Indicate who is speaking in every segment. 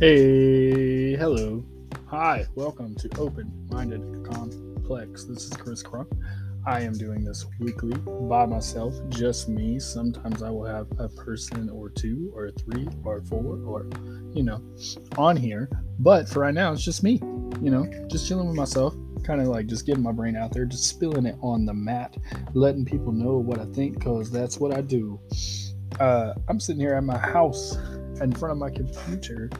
Speaker 1: Hey, hello. Hi, welcome to Open Minded Complex. This is Chris Crunk. I am doing this weekly by myself, just me. Sometimes I will have a person or two or three or four or, you know, on here. But for right now, it's just me, you know, just chilling with myself, kind of like just getting my brain out there, just spilling it on the mat, letting people know what I think, because that's what I do. Uh, I'm sitting here at my house in front of my computer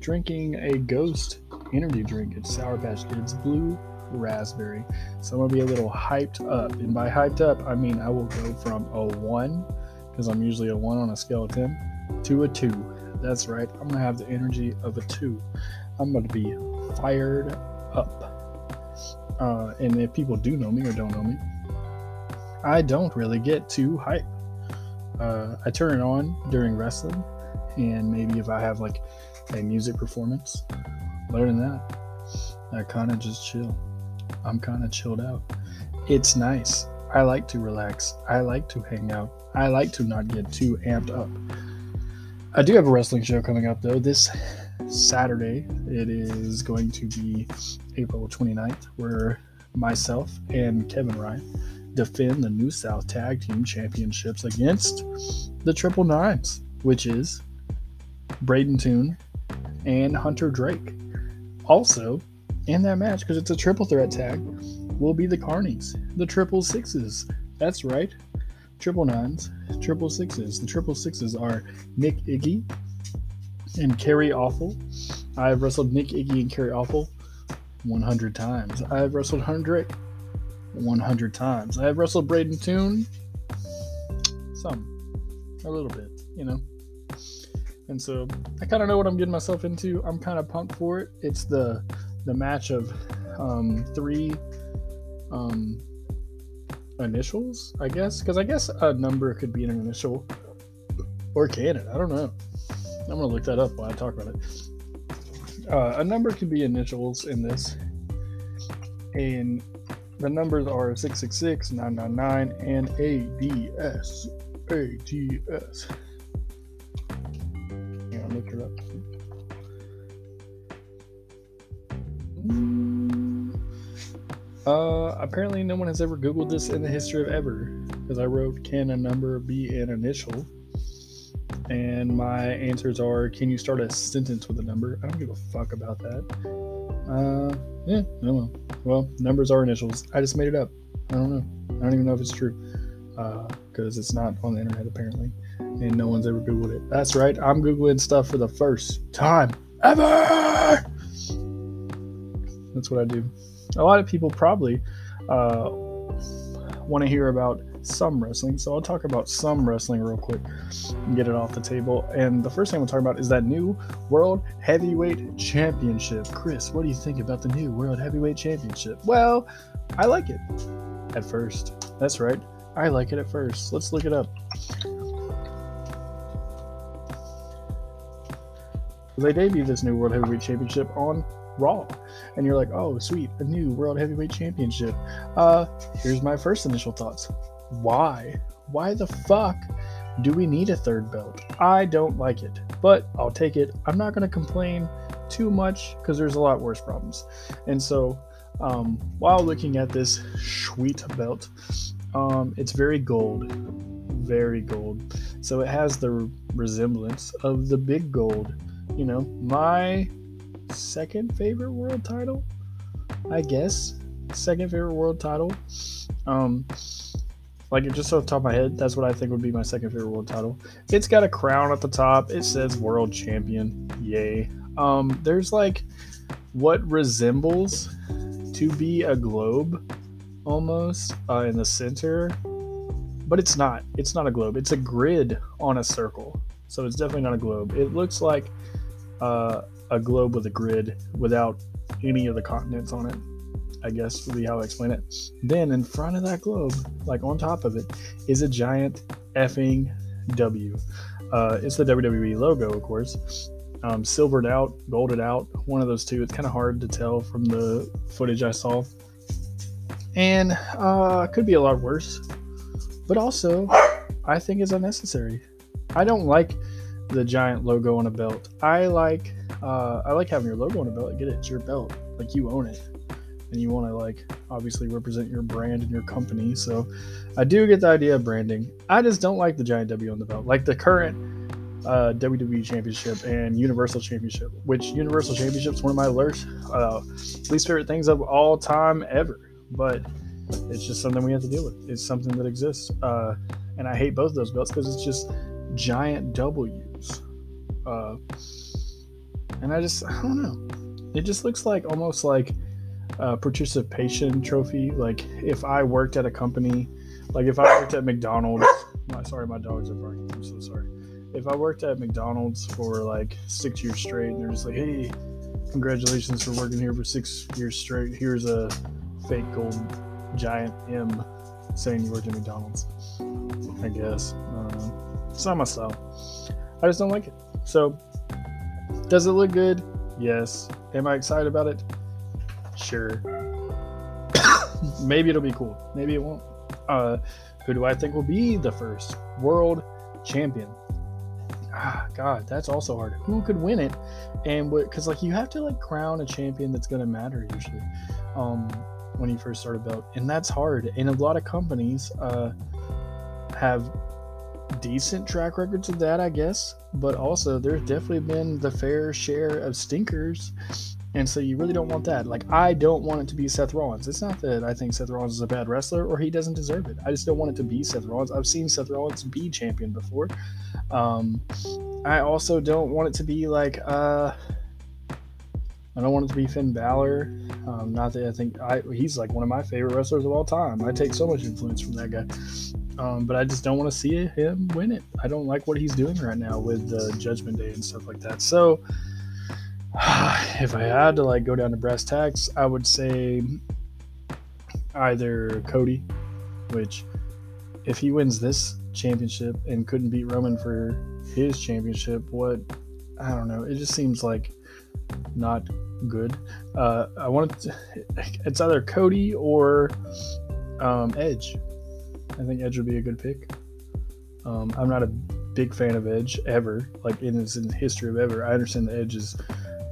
Speaker 1: drinking a ghost energy drink. It's Sour Patch Kids Blue Raspberry. So I'm gonna be a little hyped up. And by hyped up, I mean I will go from a one, because I'm usually a one on a scale of 10, to a two. That's right. I'm gonna have the energy of a two. I'm gonna be fired up. Uh, and if people do know me or don't know me, I don't really get too hype. Uh, I turn it on during wrestling, and maybe if I have like a music performance. Other than that, I kind of just chill. I'm kind of chilled out. It's nice. I like to relax. I like to hang out. I like to not get too amped up. I do have a wrestling show coming up though this Saturday. It is going to be April 29th, where myself and Kevin Ryan defend the New South Tag Team Championships against the Triple Nines, which is Braden Toon and Hunter Drake. Also, in that match, because it's a triple threat tag, will be the Carnies, the triple sixes. That's right, triple nines, triple sixes. The triple sixes are Nick Iggy and Kerry Awful. I've wrestled Nick Iggy and Kerry Awful 100 times. I've wrestled Hunter Drake 100 times. I've wrestled Braden Toon some, a little bit, you know. And so I kind of know what I'm getting myself into. I'm kind of pumped for it. It's the the match of um, three um, initials, I guess, because I guess a number could be an initial, or can it? I don't know. I'm gonna look that up while I talk about it. Uh, a number could be initials in this, and the numbers are 666, 999, and ADS. ATS it up. Uh, apparently, no one has ever Googled this in the history of ever because I wrote, Can a number be an initial? And my answers are, Can you start a sentence with a number? I don't give a fuck about that. Uh, yeah, know. Well, numbers are initials. I just made it up. I don't know. I don't even know if it's true because uh, it's not on the internet apparently and no one's ever Googled it. That's right, I'm Googling stuff for the first time ever. That's what I do. A lot of people probably uh, want to hear about some wrestling, so I'll talk about some wrestling real quick and get it off the table. And the first thing I'm talking about is that new World Heavyweight Championship. Chris, what do you think about the new World Heavyweight Championship? Well, I like it at first. That's right. I like it at first. Let's look it up. They debuted this new World Heavyweight Championship on Raw. And you're like, oh, sweet, a new World Heavyweight Championship. Uh, here's my first initial thoughts. Why? Why the fuck do we need a third belt? I don't like it, but I'll take it. I'm not going to complain too much because there's a lot worse problems. And so, um, while looking at this sweet belt, um, it's very gold, very gold. So it has the resemblance of the big gold you know, my second favorite world title, I guess. Second favorite world title. Um, like just off the top of my head, that's what I think would be my second favorite world title. It's got a crown at the top. It says world champion. Yay. Um, there's like what resembles to be a globe almost uh, in the center, but it's not. It's not a globe. It's a grid on a circle. So it's definitely not a globe. It looks like uh, a globe with a grid without any of the continents on it. I guess would be how I explain it. Then in front of that globe, like on top of it, is a giant effing W. Uh, it's the WWE logo, of course. Um, silvered out, golded out, one of those two. It's kind of hard to tell from the footage I saw. And uh, could be a lot worse. But also, I think is unnecessary. I don't like the giant logo on a belt. I like uh, I like having your logo on a belt. Get it, it's your belt, like you own it, and you want to like obviously represent your brand and your company. So I do get the idea of branding. I just don't like the giant W on the belt, like the current uh, WWE Championship and Universal Championship. Which Universal Championship is one of my alert, uh, least favorite things of all time ever, but it's just something we have to deal with. It's something that exists, uh, and I hate both those belts because it's just giant W's. Uh, and I just, I don't know. It just looks like almost like a participation trophy. Like if I worked at a company, like if I worked at McDonald's, my, sorry, my dogs are barking. I'm so sorry. If I worked at McDonald's for like six years straight, and they're just like, hey, congratulations for working here for six years straight. Here's a fake gold giant M saying you worked at McDonald's. I guess. Uh, it's not my style. I just don't like it. So, does it look good? Yes. Am I excited about it? Sure. Maybe it'll be cool. Maybe it won't. Uh, who do I think will be the first world champion? Ah, God, that's also hard. Who could win it? And what? because like you have to like crown a champion that's gonna matter usually, um, when you first start a belt, and that's hard. And a lot of companies uh have decent track records of that, I guess. But also, there's definitely been the fair share of stinkers. And so you really don't want that. Like, I don't want it to be Seth Rollins. It's not that I think Seth Rollins is a bad wrestler or he doesn't deserve it. I just don't want it to be Seth Rollins. I've seen Seth Rollins be champion before. Um, I also don't want it to be like, uh, I don't want it to be Finn Balor. Um, not that I think I, he's like one of my favorite wrestlers of all time. I take so much influence from that guy. Um, but I just don't want to see him win it. I don't like what he's doing right now with the Judgment Day and stuff like that. So, if I had to like go down to brass tacks, I would say either Cody, which if he wins this championship and couldn't beat Roman for his championship, what I don't know. It just seems like not good. Uh, I want to, it's either Cody or um, Edge I think Edge would be a good pick. Um, I'm not a big fan of Edge ever, like in his in history of ever. I understand the Edge is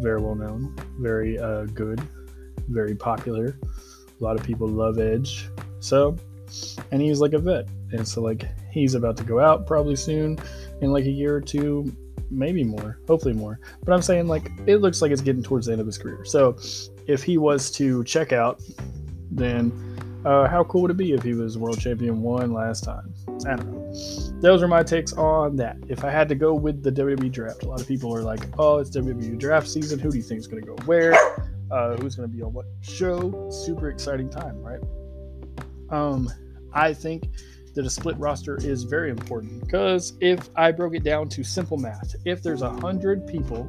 Speaker 1: very well known, very uh, good, very popular. A lot of people love Edge. So, and he's like a vet, and so like he's about to go out probably soon, in like a year or two, maybe more, hopefully more. But I'm saying like it looks like it's getting towards the end of his career. So, if he was to check out, then uh, how cool would it be if he was world champion one last time? I don't know. Those are my takes on that. If I had to go with the WWE draft, a lot of people are like, "Oh, it's WWE draft season. Who do you think is going to go where? Uh, who's going to be on what show?" Super exciting time, right? Um, I think that a split roster is very important because if I broke it down to simple math, if there's a hundred people,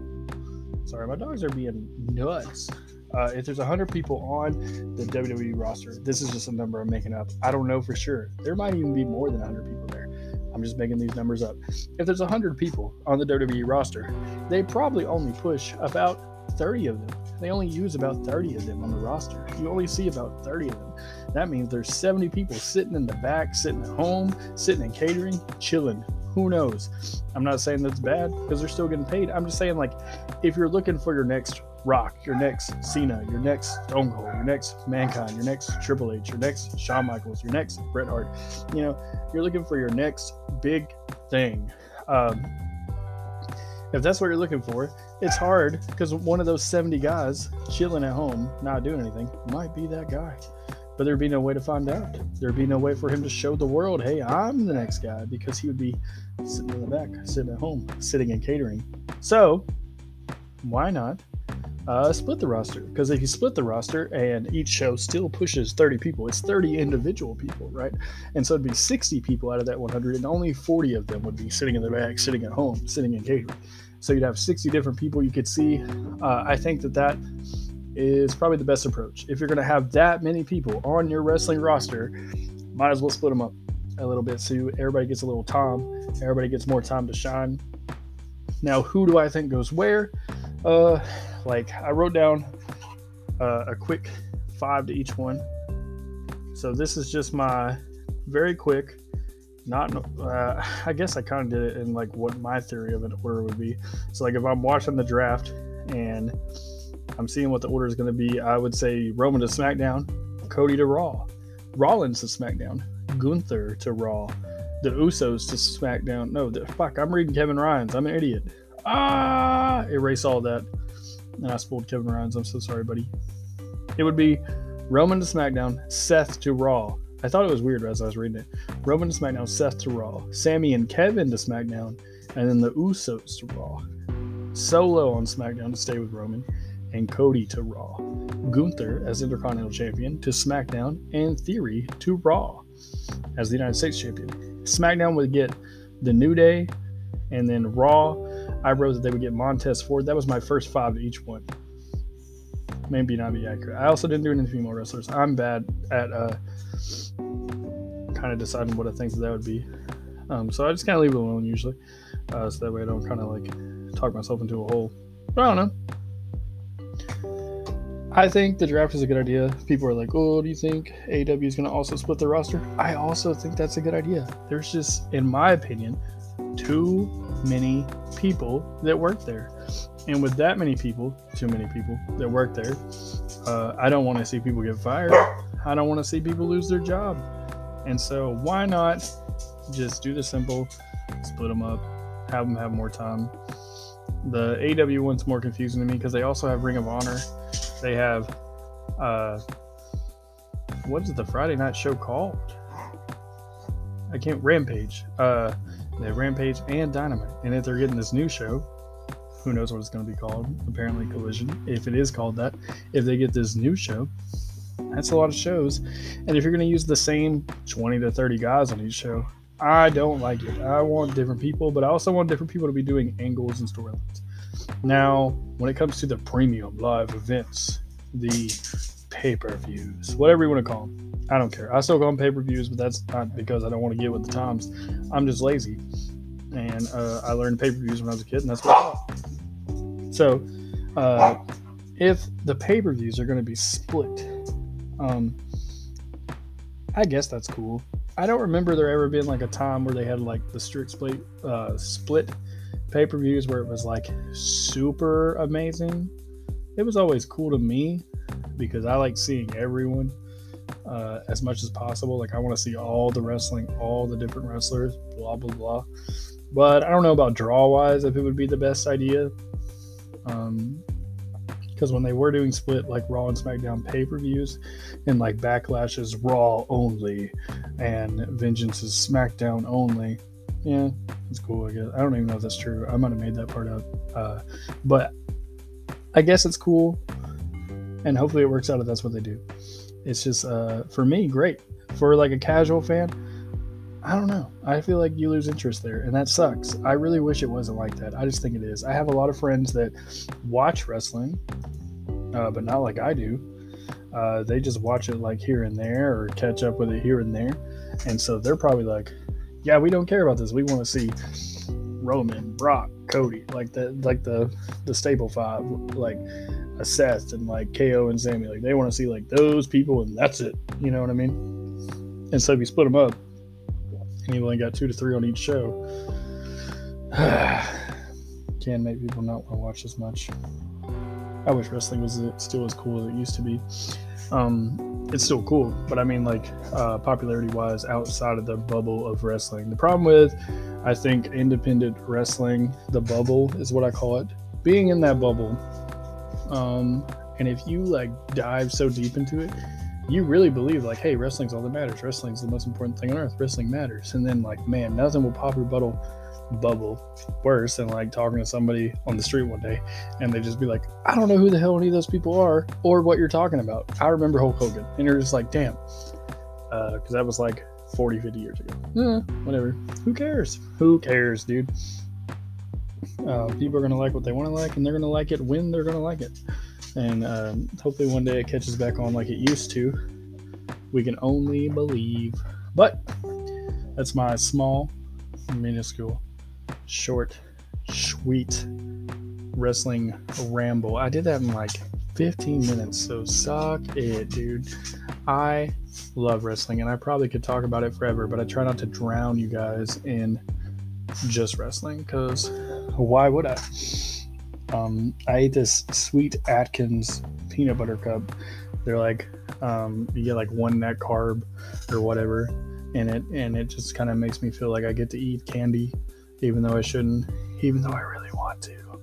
Speaker 1: sorry, my dogs are being nuts. Uh, if there's 100 people on the WWE roster, this is just a number I'm making up. I don't know for sure. There might even be more than 100 people there. I'm just making these numbers up. If there's 100 people on the WWE roster, they probably only push about 30 of them. They only use about 30 of them on the roster. You only see about 30 of them. That means there's 70 people sitting in the back, sitting at home, sitting in catering, chilling. Who knows? I'm not saying that's bad because they're still getting paid. I'm just saying, like, if you're looking for your next Rock, your next Cena, your next Stone Cold, your next Mankind, your next Triple H, your next Shawn Michaels, your next Bret Hart. You know, you're looking for your next big thing. Um, if that's what you're looking for, it's hard because one of those 70 guys chilling at home, not doing anything, might be that guy. But there'd be no way to find out. There'd be no way for him to show the world, hey, I'm the next guy, because he would be sitting in the back, sitting at home, sitting in catering. So, why not uh, split the roster. Because if you split the roster and each show still pushes 30 people it's 30 individual people right? And so it'd be 60 people out of that 100 and only 40 of them would be sitting in the back sitting at home sitting in catering so you'd have 60 different people you could see. Uh, i think that that is probably the best approach. If you're going to have that many people on your wrestling roster might as well split them up a little bit so everybody gets a little time everybody gets more time to shine. Now who do i think goes where? Uh like I wrote down uh, a quick five to each one. So this is just my very quick not uh, I guess I kind of did it in like what my theory of an order would be. So like if I'm watching the draft and I'm seeing what the order is going to be, I would say Roman to SmackDown, Cody to Raw, Rollins to SmackDown, Gunther to Raw, the Usos to SmackDown. No, the, fuck, I'm reading Kevin Ryan's. I'm an idiot. Ah, erase all that. And I spoiled Kevin Ryan's. I'm so sorry, buddy. It would be Roman to SmackDown, Seth to Raw. I thought it was weird as I was reading it. Roman to SmackDown, Seth to Raw, Sammy and Kevin to SmackDown, and then the Usos to Raw. Solo on SmackDown to stay with Roman, and Cody to Raw. Gunther as Intercontinental Champion to SmackDown, and Theory to Raw as the United States Champion. SmackDown would get the New Day, and then Raw. I wrote that they would get Montez Ford. That was my first five to each one. Maybe not be accurate. I also didn't do any female wrestlers. I'm bad at uh, kind of deciding what I think that would be. Um, so I just kind of leave it alone usually, uh, so that way I don't kind of like talk myself into a hole. But I don't know. I think the draft is a good idea. People are like, "Oh, do you think AW is going to also split the roster?" I also think that's a good idea. There's just, in my opinion, too many people that work there, and with that many people, too many people that work there, uh, I don't want to see people get fired. I don't want to see people lose their job. And so, why not just do the simple, split them up, have them have more time. The AW one's more confusing to me because they also have Ring of Honor. They have, uh, what is the Friday night show called? I can't, Rampage. Uh, they have Rampage and Dynamite. And if they're getting this new show, who knows what it's going to be called? Apparently, Collision, if it is called that. If they get this new show, that's a lot of shows. And if you're going to use the same 20 to 30 guys on each show, I don't like it. I want different people, but I also want different people to be doing angles and storylines. Now, when it comes to the premium live events, the pay per views, whatever you want to call them, I don't care. I still go on pay per views, but that's not because I don't want to get with the times. I'm just lazy. And uh, I learned pay per views when I was a kid, and that's what I thought. So, uh, if the pay per views are going to be split, um, I guess that's cool. I don't remember there ever being like a time where they had like the strict split, uh, split pay per views where it was like super amazing. It was always cool to me because I like seeing everyone uh, as much as possible. Like I want to see all the wrestling, all the different wrestlers, blah blah blah. But I don't know about draw wise if it would be the best idea. Um, because when they were doing split like Raw and SmackDown pay per views, and like Backlash is Raw only, and Vengeance is SmackDown only. Yeah, it's cool. I guess I don't even know if that's true. I might have made that part up, uh, but I guess it's cool, and hopefully it works out if that's what they do. It's just uh, for me great. For like a casual fan, I don't know. I feel like you lose interest there, and that sucks. I really wish it wasn't like that. I just think it is. I have a lot of friends that watch wrestling, uh, but not like I do. Uh, they just watch it like here and there or catch up with it here and there. And so they're probably like, yeah, we don't care about this. We want to see Roman, Brock, Cody, like the like the the staple five, like a Seth and like KO and Sammy. Like they want to see like those people, and that's it. You know what I mean? And so if you split them up, and you only got two to three on each show, can make people not want to watch as much. I wish wrestling was still as cool as it used to be. Um, it's still cool, but I mean, like uh, popularity wise, outside of the bubble of wrestling. The problem with, I think, independent wrestling, the bubble is what I call it. Being in that bubble, um, and if you like dive so deep into it, you really believe like, hey, wrestling's all that matters. Wrestling's the most important thing on earth. Wrestling matters. And then like, man, nothing will pop your bubble bubble worse than like talking to somebody on the street one day and they just be like, I don't know who the hell any of those people are or what you're talking about. I remember Hulk Hogan. And you're just like, damn. Because uh, that was like 40, 50 years ago. Eh, whatever. Who cares? Who cares, dude? Uh, people are going to like what they want to like and they're going to like it when they're going to like it and um, hopefully one day it catches back on like it used to. We can only believe. But that's my small, minuscule, short, sweet wrestling ramble. I did that in like 15 minutes, so suck it, dude. I love wrestling, and I probably could talk about it forever, but I try not to drown you guys in just wrestling because why would I? Um, I ate this sweet Atkins peanut butter cup. They're like, um, you get like one net carb or whatever in it, and it just kind of makes me feel like I get to eat candy, even though I shouldn't, even though I really want to.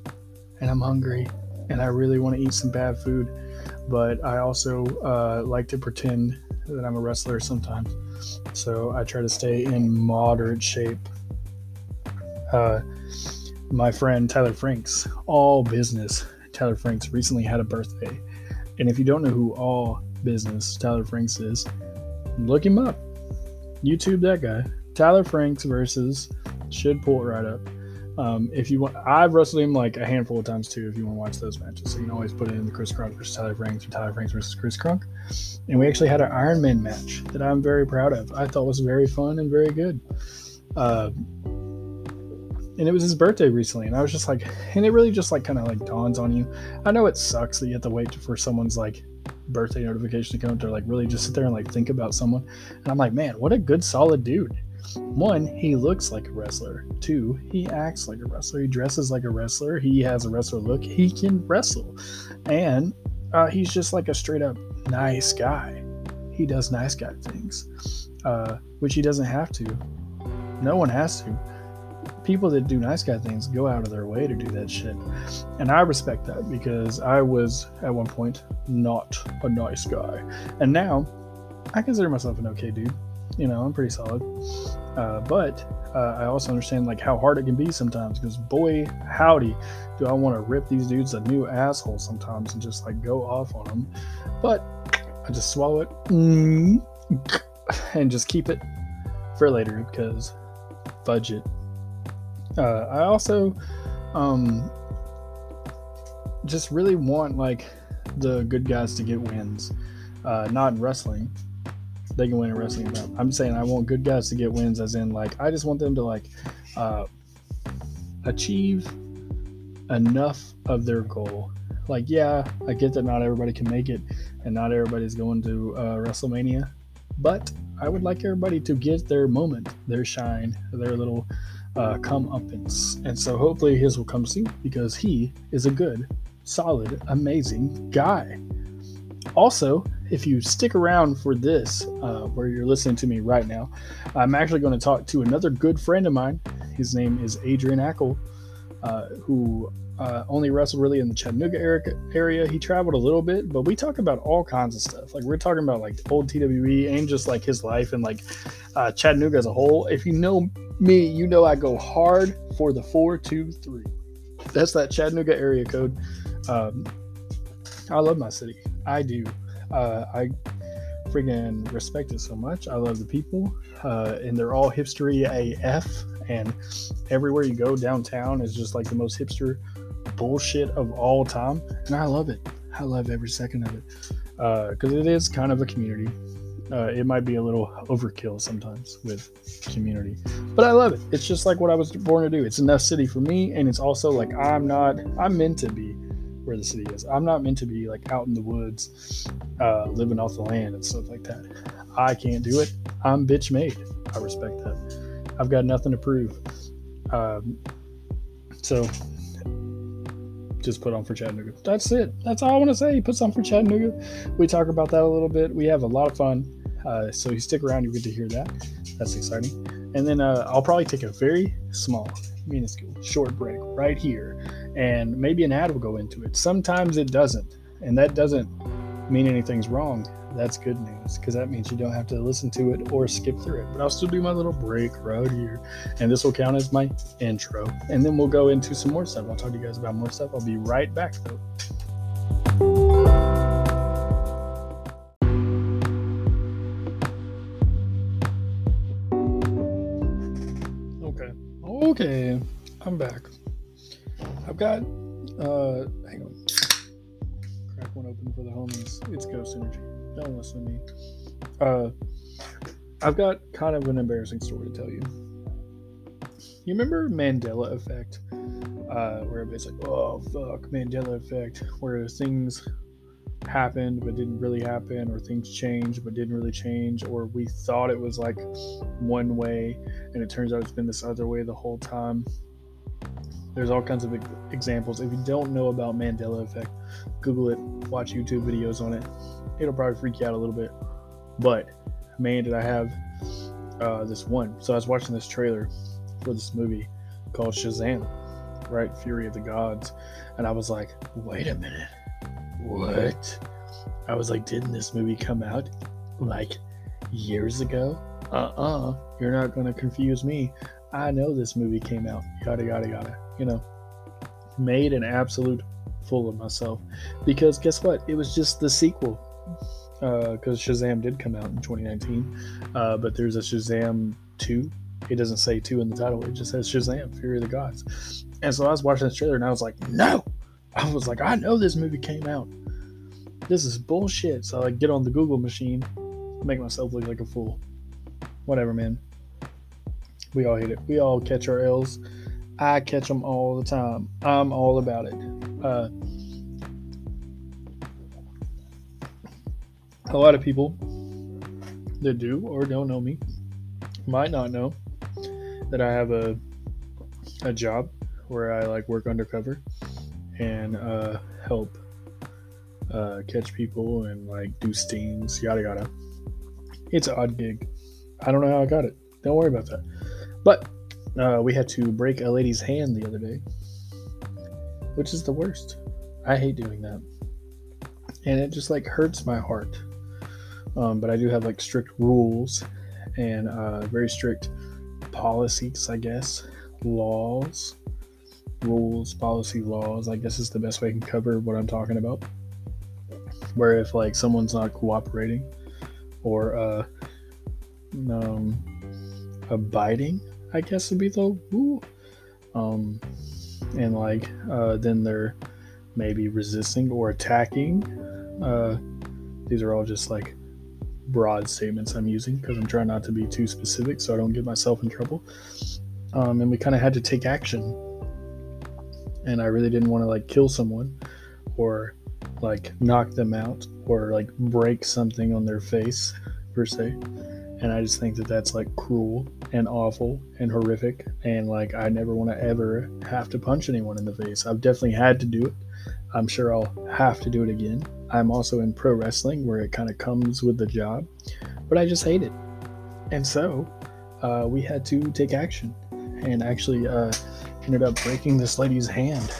Speaker 1: And I'm hungry, and I really want to eat some bad food, but I also uh, like to pretend that I'm a wrestler sometimes. So I try to stay in moderate shape. Uh, my friend Tyler Franks, all business. Tyler Franks recently had a birthday. And if you don't know who all business Tyler Franks is, look him up. YouTube that guy. Tyler Franks versus should pull it right up. Um, if you want, I've wrestled him like a handful of times too. If you want to watch those matches, so you can always put it in the Chris Crunk versus Tyler Franks or Tyler Franks versus Chris Crunk. And we actually had an Iron Man match that I'm very proud of. I thought was very fun and very good. Uh, and it was his birthday recently and i was just like and it really just like kind of like dawns on you. I know it sucks that you have to wait for someone's like birthday notification to come to like really just sit there and like think about someone. And i'm like man what a good solid dude. One he looks like a wrestler. Two he acts like a wrestler. He dresses like a wrestler. He has a wrestler look. He can wrestle. And uh, he's just like a straight up nice guy. He does nice guy things uh, which he doesn't have to. No one has to people that do nice guy things go out of their way to do that shit. And I respect that because I was at one point not a nice guy. And now I consider myself an okay dude. You know, I'm pretty solid. Uh, but uh, I also understand like how hard it can be sometimes because boy, howdy, do I want to rip these dudes a new asshole sometimes and just like go off on them. But I just swallow it mm, and just keep it for later because budget. Uh, I also um, just really want like the good guys to get wins, uh, not in wrestling. They can win in wrestling, but I'm saying I want good guys to get wins, as in like I just want them to like uh, achieve enough of their goal. Like, yeah, I get that not everybody can make it, and not everybody's going to uh, WrestleMania, but I would like everybody to get their moment, their shine, their little uh, comeuppance. And so hopefully his will come soon because he is a good, solid, amazing guy. Also, if you stick around for this, uh, where you're listening to me right now, I'm actually going to talk to another good friend of mine. His name is Adrian Akyel, uh, who uh, only wrestled really in the Chattanooga area. He traveled a little bit, but we talk about all kinds of stuff. Like we're talking about like old TWE and just like his life and like uh, Chattanooga as a whole. If you know me, you know I go hard for the four two three. That's that Chattanooga area code. Um, I love my city. I do. Uh, I freaking respect it so much. I love the people, uh, and they're all hipstery AF. And everywhere you go downtown is just like the most hipster bullshit of all time, and I love it. I love every second of it because uh, it is kind of a community. Uh, it might be a little overkill sometimes with community, but I love it. It's just like what I was born to do. It's enough city for me, and it's also like I'm not. I'm meant to be where the city is. I'm not meant to be like out in the woods, uh, living off the land and stuff like that. I can't do it. I'm bitch made. I respect that. I've got nothing to prove. Um, so just put on for Chattanooga. That's it. That's all I want to say. He puts on for Chattanooga. We talk about that a little bit. We have a lot of fun. Uh, so you stick around, you get to hear that. That's exciting. And then uh, I'll probably take a very small, minuscule, short break right here, and maybe an ad will go into it. Sometimes it doesn't, and that doesn't mean anything's wrong that's good news because that means you don't have to listen to it or skip through it. But I'll still do my little break right here, and this will count as my intro. And then we'll go into some more stuff. I'll talk to you guys about more stuff. I'll be right back though. Okay, okay, I'm back. I've got, uh, hang on, one open for the homies. It's Ghost Energy. Don't listen to me. Uh, I've got kind of an embarrassing story to tell you. You remember Mandela Effect? Uh, where everybody's like, "Oh fuck, Mandela Effect," where things happened but didn't really happen, or things changed but didn't really change, or we thought it was like one way and it turns out it's been this other way the whole time. There's all kinds of examples. If you don't know about Mandela effect, Google it, watch YouTube videos on it. It'll probably freak you out a little bit. But man, did I have uh, this one. So I was watching this trailer for this movie called Shazam, right? Fury of the Gods. And I was like, wait a minute. What? I was like, didn't this movie come out like years ago? Uh uh-uh, uh, you are not going to confuse me. I know this movie came out. Yada, yada, yada. You know, made an absolute fool of myself. Because guess what? It was just the sequel. Because uh, Shazam did come out in 2019. Uh, but there's a Shazam 2 it doesn't say two in the title. It just says Shazam, Fury of the Gods. And so I was watching this trailer and I was like, no. I was like, I know this movie came out. This is bullshit. So I like get on the Google machine, make myself look like a fool. Whatever, man. We all hate it. We all catch our L's. I catch them all the time. I'm all about it. Uh, a lot of people that do or don't know me might not know that I have a a job where I like work undercover and uh, help uh, catch people and like do stings, yada yada. It's an odd gig. I don't know how I got it. Don't worry about that. But uh, we had to break a lady's hand the other day, which is the worst. I hate doing that, and it just like hurts my heart. Um, but I do have like strict rules and uh, very strict policies, I guess, laws, rules, policy, laws. I guess is the best way I can cover what I'm talking about. Where if like someone's not cooperating or uh, um, abiding, I guess would be the. Um, and like uh, then they're maybe resisting or attacking. Uh, these are all just like broad statements I'm using because I'm trying not to be too specific so I don't get myself in trouble. Um, and we kind of had to take action. And I really didn't want to like kill someone or like knock them out or like break something on their face per se. And I just think that that's like cruel and awful and horrific. And like, I never want to ever have to punch anyone in the face. I've definitely had to do it. I'm sure I'll have to do it again. I'm also in pro wrestling where it kind of comes with the job, but I just hate it. And so uh, we had to take action and actually uh, ended up breaking this lady's hand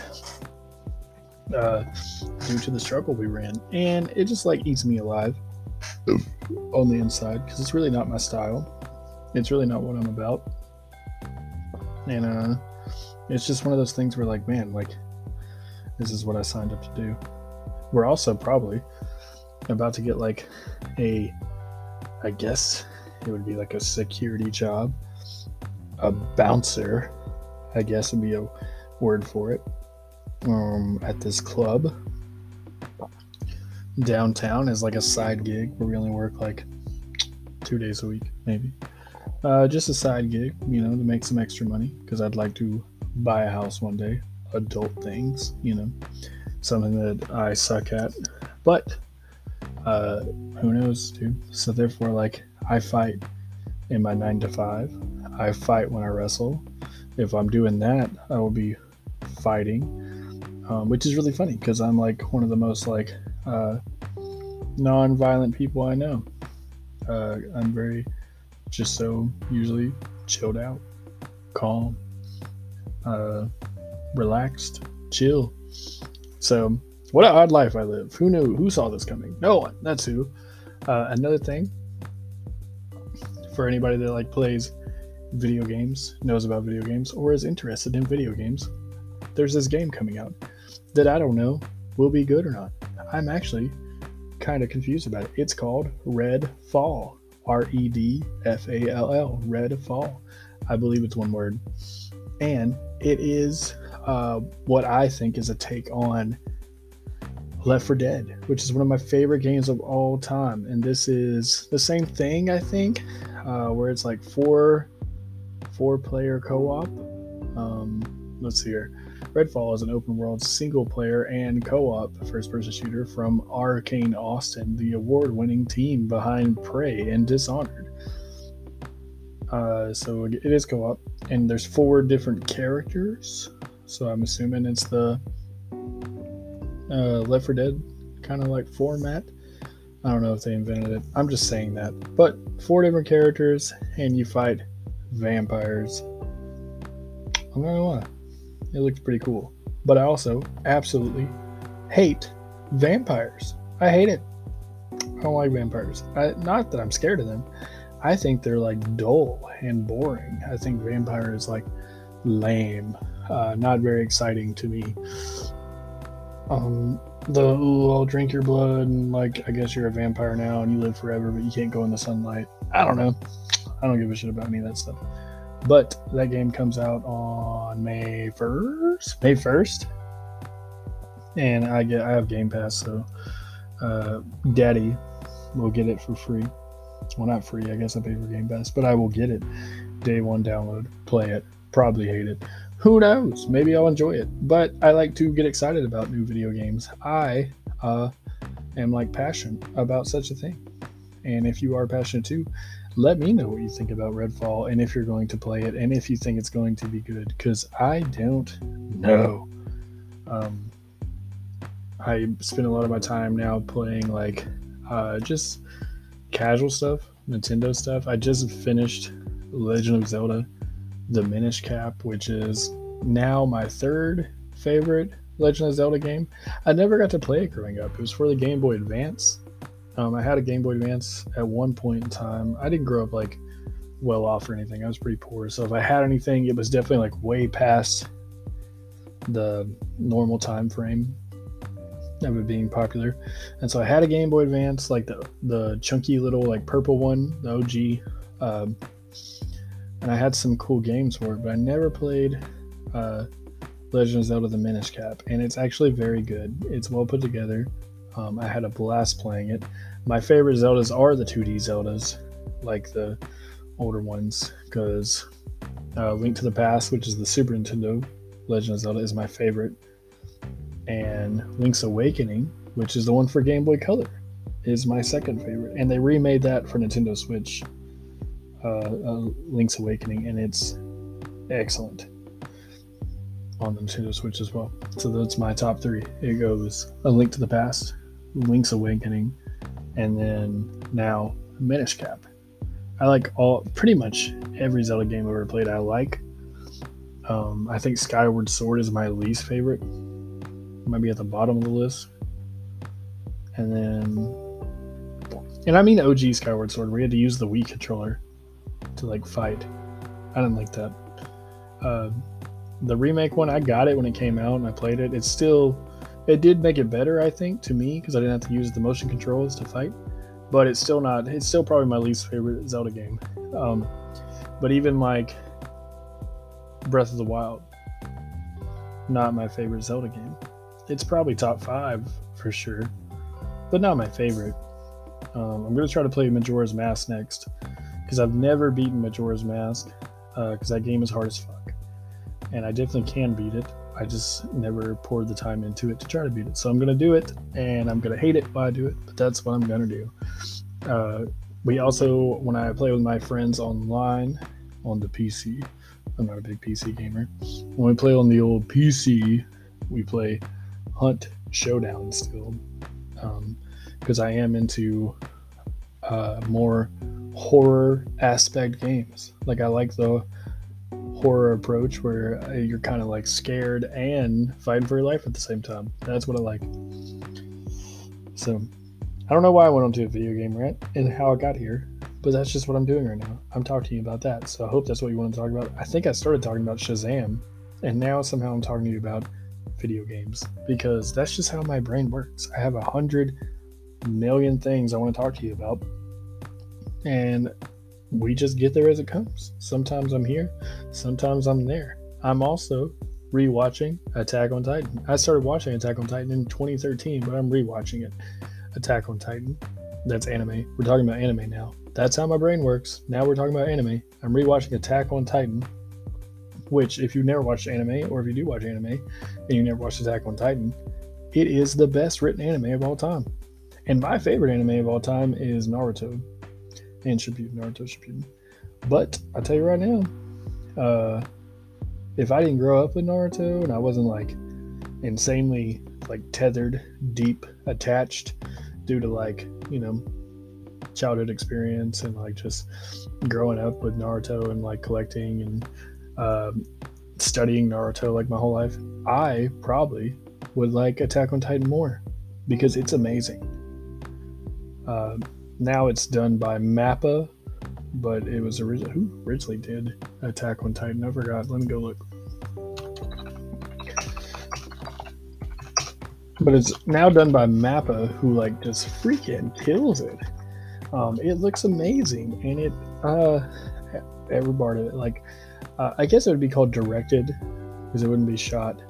Speaker 1: uh, due to the struggle we ran. And it just like eats me alive on the inside because it's really not my style. It's really not what I'm about. And uh, it's just one of those things where, like, man, like, this is what I signed up to do we're also probably about to get like a I guess it would be like a security job. A bouncer, I guess would be a word for it. Um, at this club downtown as like a side gig where we only work like two days a week, maybe. Uh, just a side gig, you know, to make some extra money because I'd like to buy a house one day. Adult things, you know something that I suck at. But uh, who knows, dude? So therefore, like I fight in my nine to five. I fight when I wrestle. If I'm doing that, I will be fighting, um, which is really funny because I'm like one of the most like uh, non-violent people I know. Uh, I'm very just so usually chilled out, calm, uh, relaxed, chill. So, what an odd life I live. Who knew? Who saw this coming? No one. That's who. Uh, another thing for anybody that like plays video games, knows about video games, or is interested in video games, there's this game coming out that I don't know will be good or not. I'm actually kind of confused about it. It's called Red Fall. R E D F A L L. Red Fall. I believe it's one word. And it is uh, what I think is a take on Left 4 Dead, which is one of my favorite games of all time. And this is the same thing, I think, uh, where it's like four four player co op. Um, let's see here. Redfall is an open world single player and co op first person shooter from Arkane Austin, the award winning team behind Prey and Dishonored. Uh, so it is co op, and there's four different characters. So I'm assuming it's the uh, Left 4 Dead kind of like format. I don't know if they invented it. I'm just saying that. But four different characters, and you fight vampires. I'm not gonna lie, it looks pretty cool. But I also absolutely hate vampires. I hate it. I don't like vampires. I, not that I'm scared of them. I think they're like dull and boring. I think vampire is like lame, uh, not very exciting to me. Um, the ooh, I'll drink your blood and like I guess you're a vampire now and you live forever, but you can't go in the sunlight. I don't know. I don't give a shit about any of that stuff. But that game comes out on May first. May first, and I get I have Game Pass, so uh, Daddy will get it for free. Well, not free. I guess I pay for Game Pass, but I will get it. Day one download, play it. Probably hate it. Who knows? Maybe I'll enjoy it. But I like to get excited about new video games. I uh, am like passionate about such a thing. And if you are passionate too, let me know what you think about Redfall and if you're going to play it and if you think it's going to be good because I don't know. Um, I spend a lot of my time now playing like uh, just casual stuff, Nintendo stuff. I just finished Legend of Zelda: The Minish Cap, which is now my third favorite Legend of Zelda game. I never got to play it growing up. It was for the Game Boy Advance, um, I had a Game Boy Advance at one point in time. I didn't grow up like well off or anything. I was pretty poor. So if I had anything, it was definitely like way past the normal time frame of it being popular. And so I had a Game Boy Advance, like the the chunky little like purple one, the OG. Um, and I had some cool games for it, but I never played uh, Legend of Zelda: The Minish Cap, and it's actually very good. It's well put together. Um, I had a blast playing it. My favorite Zeldas are the 2D Zeldas, like the older ones, because uh, Link to the Past, which is the Super Nintendo Legend of Zelda, is my favorite. And Link's Awakening, which is the one for Game Boy Color, is my second favorite. And they remade that for Nintendo Switch, uh, uh, Link's Awakening, and it's excellent on the Nintendo Switch as well. So that's my top three. It goes A Link to the Past, Link's Awakening, and then now Minish Cap. I like all pretty much every Zelda game I've ever played. I like. Um, I think Skyward Sword is my least favorite. Might be at the bottom of the list. And then, and I mean OG Skyward Sword, We had to use the Wii controller to like fight. I didn't like that. Uh, the remake one, I got it when it came out and I played it. It's still it did make it better, I think, to me because I didn't have to use the motion controls to fight. But it's still not. It's still probably my least favorite Zelda game. Um, but even like Breath of the Wild, not my favorite Zelda game. It's probably top five for sure, but not my favorite. Um, I'm gonna try to play Majora's Mask next because I've never beaten Majora's Mask because uh, that game is hard as fuck, and I definitely can beat it. I just never poured the time into it to try to beat it. So I'm gonna do it, and I'm gonna hate it while I do it, but that's what I'm gonna do. Uh, we also, when I play with my friends online on the PC, I'm not a big PC gamer. When we play on the old PC, we play Hunt Showdown still, because um, I am into uh, more horror aspect games. Like I like the horror approach where uh, you're kind of like scared and fighting for your life at the same time. That's what I like. So, I don't know why I went onto a video game rant and how I got here, but that's just what I'm doing right now. I'm talking to you about that. So, I hope that's what you want to talk about. I think I started talking about Shazam, and now somehow I'm talking to you about video games because that's just how my brain works. I have a hundred million things I want to talk to you about. And we just get there as it comes. Sometimes I'm here, sometimes I'm there. I'm also rewatching Attack on Titan. I started watching Attack on Titan in 2013, but I'm rewatching it. Attack on Titan. That's anime. We're talking about anime now. That's how my brain works. Now we're talking about anime. I'm rewatching Attack on Titan which if you've never watched anime or if you do watch anime and you never watched Attack on Titan, it is the best written anime of all time. And my favorite anime of all time is Naruto and Shippuden, Naruto Shippuden. But I tell you right now, uh, if I didn't grow up with Naruto and I wasn't like insanely like tethered, deep attached due to like you know childhood experience and like just growing up with Naruto and like collecting and um, studying Naruto like my whole life, I probably would like Attack on Titan more because it's amazing. Uh, now it's done by Mappa, but it was originally who originally did Attack on Titan. I forgot. Let me go look. But it's now done by Mappa, who like just freaking kills it. Um, it looks amazing, and it uh, every part of it, like uh, I guess it would be called directed, because it wouldn't be shot.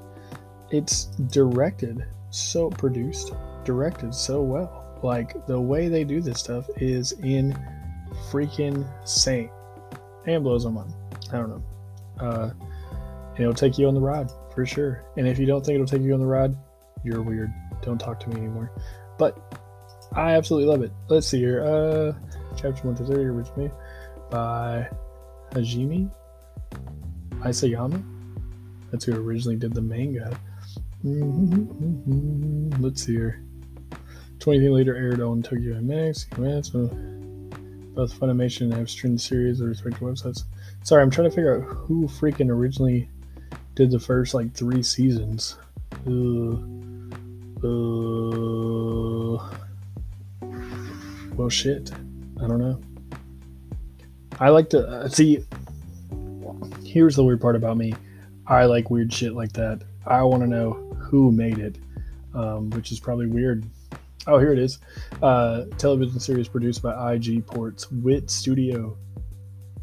Speaker 1: It's directed, so produced, directed so well. Like the way they do this stuff is in freaking insane, and blows my mind. I don't know. Uh, it'll take you on the ride for sure. And if you don't think it'll take you on the ride, you're weird. Don't talk to me anymore. But I absolutely love it. Let's see here. Uh, chapter 1 to 30 originally by Hajime Isayama. That's who originally did the manga. Mm-hmm. Let's see here. 20 years later, aired on Tokyo MX. So both Funimation and have streamed the series or respective websites. Sorry, I'm trying to figure out who freaking originally did the first like three seasons. Ugh. Uh, well, shit. I don't know. I like to uh, see. Here's the weird part about me. I like weird shit like that. I want to know who made it, um, which is probably weird. Oh, here it is. Uh, television series produced by IG Ports, Wit Studio.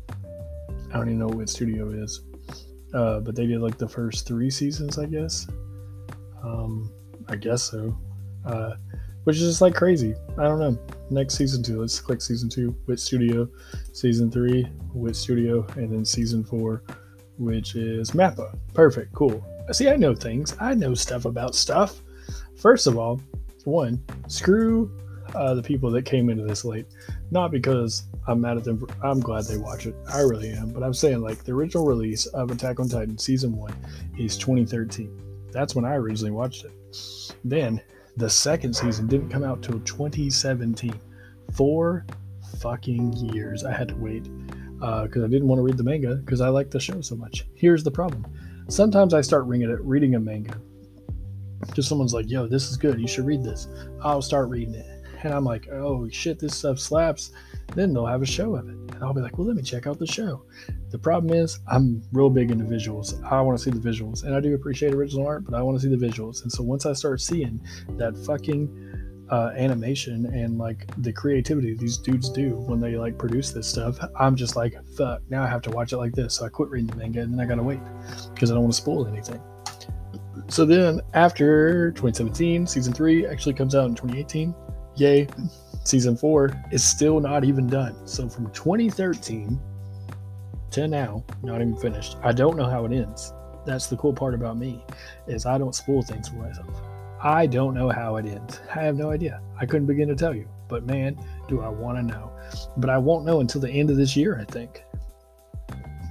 Speaker 1: I don't even know what Wit Studio is, uh, but they did like the first three seasons, I guess. Um, I guess so. Uh, which is just like crazy. I don't know. Next season two. Let's click season two. Wit Studio. Season three. Wit Studio. And then season four, which is Mappa. Perfect. Cool. See, I know things. I know stuff about stuff. First of all, one, screw uh, the people that came into this late. Not because I'm mad at them. I'm glad they watch it. I really am. But I'm saying, like, the original release of Attack on Titan season one is 2013. That's when I originally watched it. Then the second season didn't come out till 2017. Four fucking years I had to wait because uh, I didn't want to read the manga because I like the show so much. Here's the problem: sometimes I start reading a manga. Just someone's like, "Yo, this is good. You should read this." I'll start reading it, and I'm like, "Oh shit, this stuff slaps." Then they'll have a show of it, and I'll be like, "Well, let me check out the show." The problem is, I'm real big into visuals. I want to see the visuals, and I do appreciate original art, but I want to see the visuals. And so once I start seeing that fucking uh, animation and like the creativity these dudes do when they like produce this stuff, I'm just like, fuck. Now I have to watch it like this. So I quit reading the manga, and then I gotta wait because I don't want to spoil anything. So then, after 2017, season three actually comes out in 2018. Yay! Season four is still not even done. So from 2013 to now, not even finished. I don't know how it ends. That's the cool part about me, is I don't spoil things for myself. I don't know how it ends. I have no idea. I couldn't begin to tell you. But man, do I want to know. But I won't know until the end of this year, I think.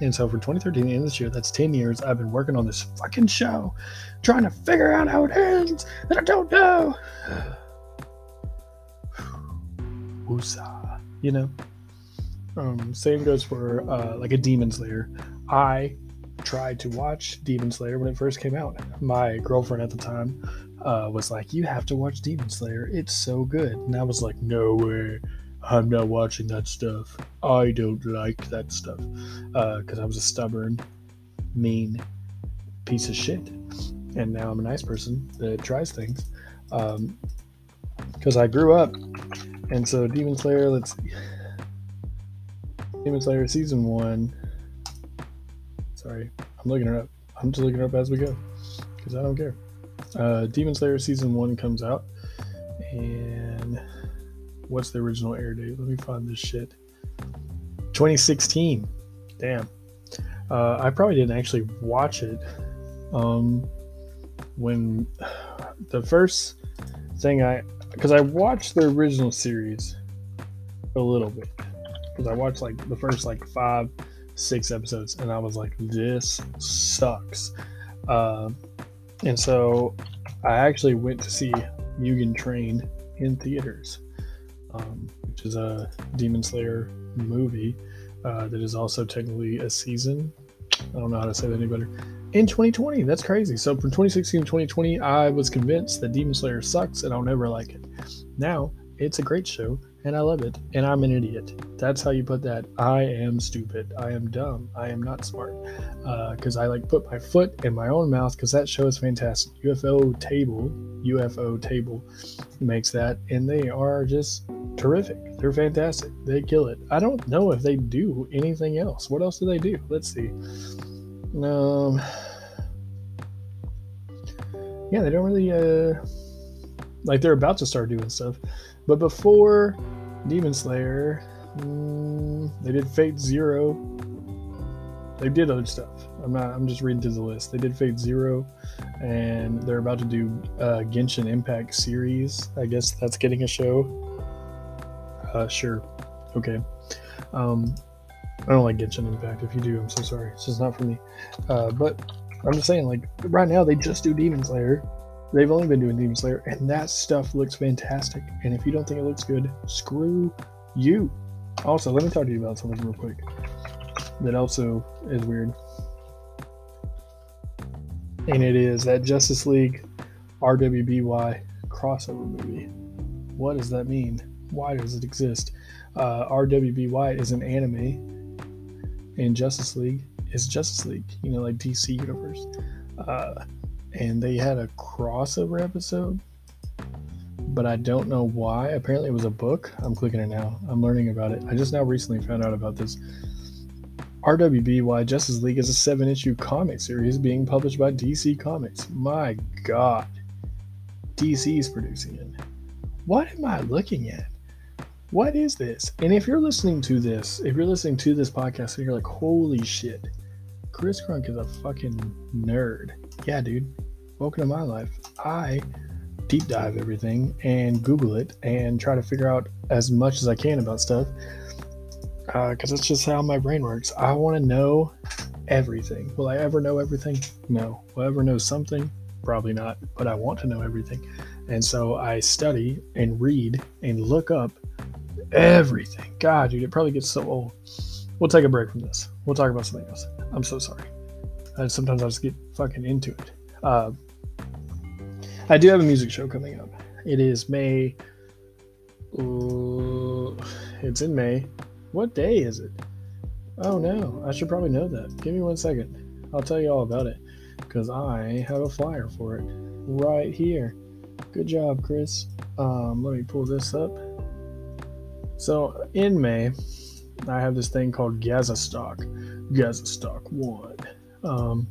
Speaker 1: And so for 2013, the end of this year, that's 10 years, I've been working on this fucking show, trying to figure out how it ends, and I don't know. Woosah. You know? Um, same goes for uh, like a Demon Slayer. I tried to watch Demon Slayer when it first came out. My girlfriend at the time uh, was like, "You have to watch Demon Slayer. It's so good." And I was like, "No way." I'm not watching that stuff. I don't like that stuff. Because uh, I was a stubborn, mean piece of shit. And now I'm a nice person that tries things. Because um, I grew up. And so Demon Slayer, let's see. Demon Slayer season one. Sorry, I'm looking it up. I'm just looking it up as we go because I don't care. Uh, Demon Slayer season one comes out, and what's the original air date? Let me find this shit. 2016. Damn. Uh, I probably didn't actually watch it. Um, when the first thing I, because I watched the original series a little bit, because I watched like the first like five, six episodes, and I was like, this sucks. Uh, and so I actually went to see Mugen Train in theaters, um, which is a Demon Slayer movie uh, that is also technically a season. I don't know how to say that any better. In 2020, that's crazy. So from 2016 to 2020, I was convinced that Demon Slayer sucks and I'll never like it. Now it's a great show and I love it and I'm an idiot. That's how you put that. I am stupid. I am dumb. I am not smart because uh, I like put my foot in my own mouth because that show is fantastic. Ufotable, UFO Table makes that and they are just terrific. They're fantastic. They kill it. I don't know if they do anything else. What else do they do? Let's see. Um, yeah, they don't really uh, like they're about to start doing stuff, but before Demon Slayer, mm, they did Fate Zero. They did other stuff. I'm not. I'm just reading through the list. They did Fate Zero, and they're about to do uh, Genshin Impact series. I guess that's getting a show. Uh, sure. Okay. Um, I don't like Genshin Impact. If you do, I'm so sorry. It's just not for me. Uh, but I'm just saying, like, right now they just do Demon Slayer. They've only been doing Demon Slayer, and that stuff looks fantastic. And if you don't think it looks good, screw you. Also, let me talk to you about something real quick that also is weird. And it is that Justice League RWBY crossover movie. What does that mean? Why does it exist? Uh, RWBY is an anime, and Justice League is Justice League, you know, like DC Universe. Uh, and they had a crossover episode, but I don't know why. Apparently, it was a book. I'm clicking it now. I'm learning about it. I just now recently found out about this. RWBY Justice League is a seven issue comic series being published by DC Comics. My God. DC is producing it. What am I looking at? What is this? And if you're listening to this, if you're listening to this podcast and you're like, holy shit, Chris Crunk is a fucking nerd. Yeah, dude. Welcome to my life. I deep dive everything and Google it and try to figure out as much as I can about stuff because uh, it's just how my brain works. I want to know everything. Will I ever know everything? No. Will I ever know something? Probably not. But I want to know everything. And so I study and read and look up everything. God, dude, it probably gets so old. We'll take a break from this. We'll talk about something else. I'm so sorry. And sometimes I just get fucking into it. Uh, I do have a music show coming up. It is May. It's in May. What day is it? Oh no, I should probably know that. Give me one second. I'll tell you all about it because I have a flyer for it right here. Good job, Chris. Um, let me pull this up. So in May, I have this thing called Gazastock, Gazastock One, um,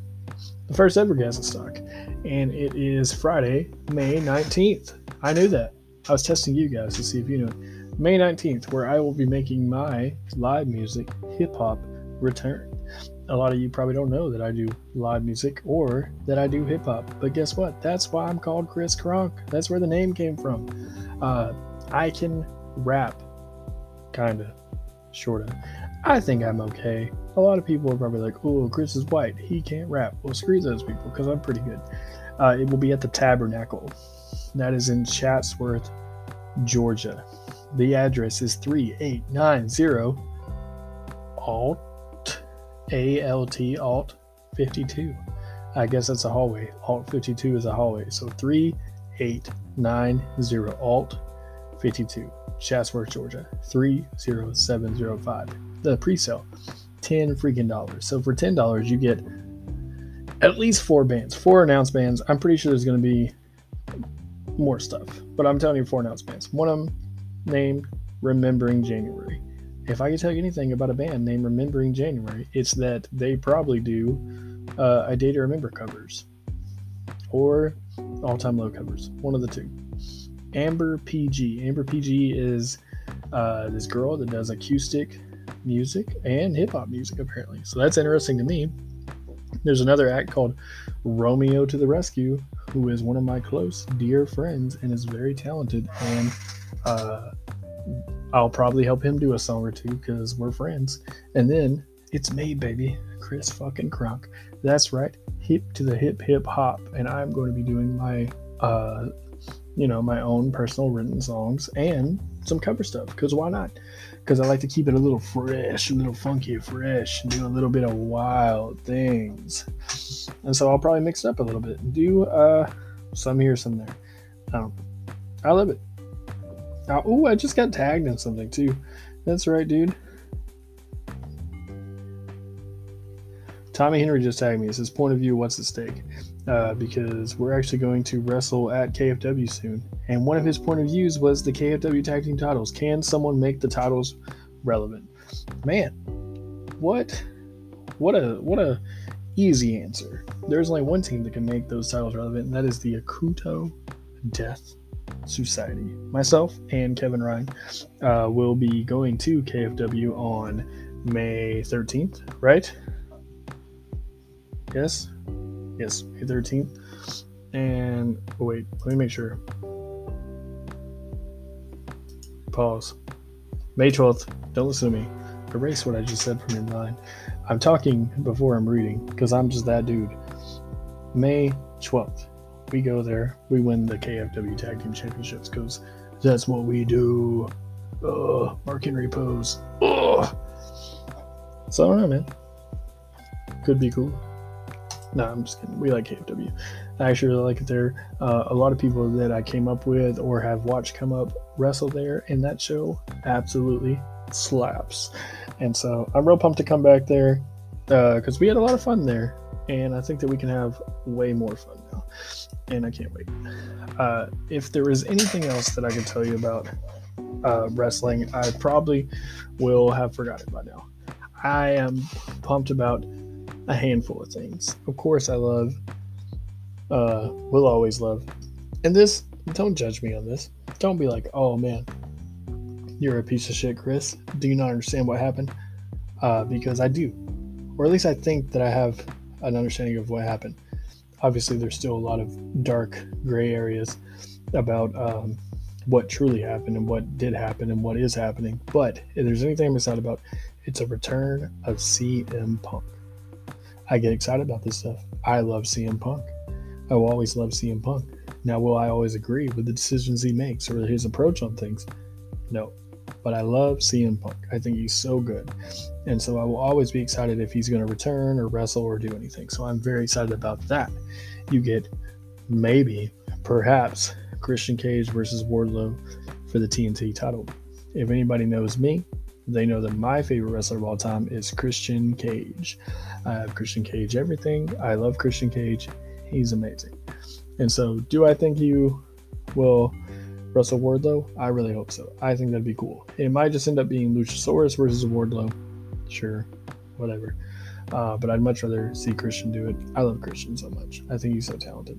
Speaker 1: the first ever Gazastock, and it is Friday, May nineteenth. I knew that. I was testing you guys to see if you knew it. May nineteenth, where I will be making my live music hip hop return. A lot of you probably don't know that I do live music or that I do hip hop, but guess what? That's why I'm called Chris Crunk. That's where the name came from. Uh, I can rap kind of, sort of. I think I'm okay. A lot of people are probably like, oh, Chris is white. He can't rap. Well, screw those people because I'm pretty good. Uh, it will be at the Tabernacle. That is in Chatsworth, Georgia. The address is 3890 Alt, A L T, Alt 52. I guess that's a hallway. Alt 52 is a hallway. So 3890 Alt 52. Chatsworth, Georgia, 30705. The pre sale, 10 freaking dollars. So for $10, you get at least four bands, four announced bands. I'm pretty sure there's going to be more stuff, but I'm telling you four announced bands. One of them named Remembering January. If I could tell you anything about a band named Remembering January, it's that they probably do uh, a Day to Remember covers or All Time Low covers, one of the two. Amber PG. Amber PG is uh, this girl that does acoustic music and hip hop music, apparently. So that's interesting to me. There's another act called Romeo to the Rescue, who is one of my close, dear friends and is very talented. And uh, I'll probably help him do a song or two because we're friends. And then it's me, baby, Chris fucking Crunk. That's right, hip to the hip hip hop. And I'm going to be doing my, uh, you know, my own personal written songs and some cover stuff because why not? Because I like to keep it a little fresh, a little funky, fresh, and do a little bit of wild things. And so I'll probably mix it up a little bit. Do uh, some here, some there. Um, I love it. oh, I just got tagged in something too. That's right, dude. Tommy Henry just tagged me. It says point of view, what's at stake? Uh, because we're actually going to wrestle at KFW soon. And one of his point of views was the KFW tag team titles. Can someone make the titles relevant? Man, what what a what a easy answer. There's only one team that can make those titles relevant, and that is the Akuto Death Society. Myself and Kevin Ryan uh, will be going to KFW on May 13th, right? Yes, yes, May 13th. And oh, wait, let me make sure. Pause. May 12th. Don't listen to me. Erase what I just said from your mind. I'm talking before I'm reading because I'm just that dude. May 12th. We go there. We win the KFW Tag Team Championships because that's what we do. Ugh, Mark Henry pose. Ugh. So I don't know, man. Could be cool. No, I'm just kidding. We like KFW. I actually really like it there. Uh, a lot of people that I came up with or have watched come up wrestle there in that show absolutely slaps. And so I'm real pumped to come back there because uh, we had a lot of fun there. And I think that we can have way more fun now. And I can't wait. Uh, if there is anything else that I can tell you about uh, wrestling, I probably will have forgotten by now. I am pumped about a handful of things. Of course, I love, uh, will always love. And this, don't judge me on this. Don't be like, oh man, you're a piece of shit, Chris. Do you not understand what happened? Uh, because I do. Or at least I think that I have an understanding of what happened. Obviously, there's still a lot of dark gray areas about um, what truly happened and what did happen and what is happening. But if there's anything I'm excited about, it's a return of CM Punk. I get excited about this stuff. I love CM Punk. I will always love CM Punk. Now, will I always agree with the decisions he makes or his approach on things? No. But I love CM Punk. I think he's so good. And so I will always be excited if he's going to return or wrestle or do anything. So I'm very excited about that. You get maybe, perhaps, Christian Cage versus Wardlow for the TNT title. If anybody knows me, they know that my favorite wrestler of all time is Christian Cage. I have Christian Cage everything. I love Christian Cage. He's amazing. And so, do I think you will wrestle Wardlow? I really hope so. I think that'd be cool. It might just end up being Luchasaurus versus Wardlow. Sure, whatever. Uh, but I'd much rather see Christian do it. I love Christian so much. I think he's so talented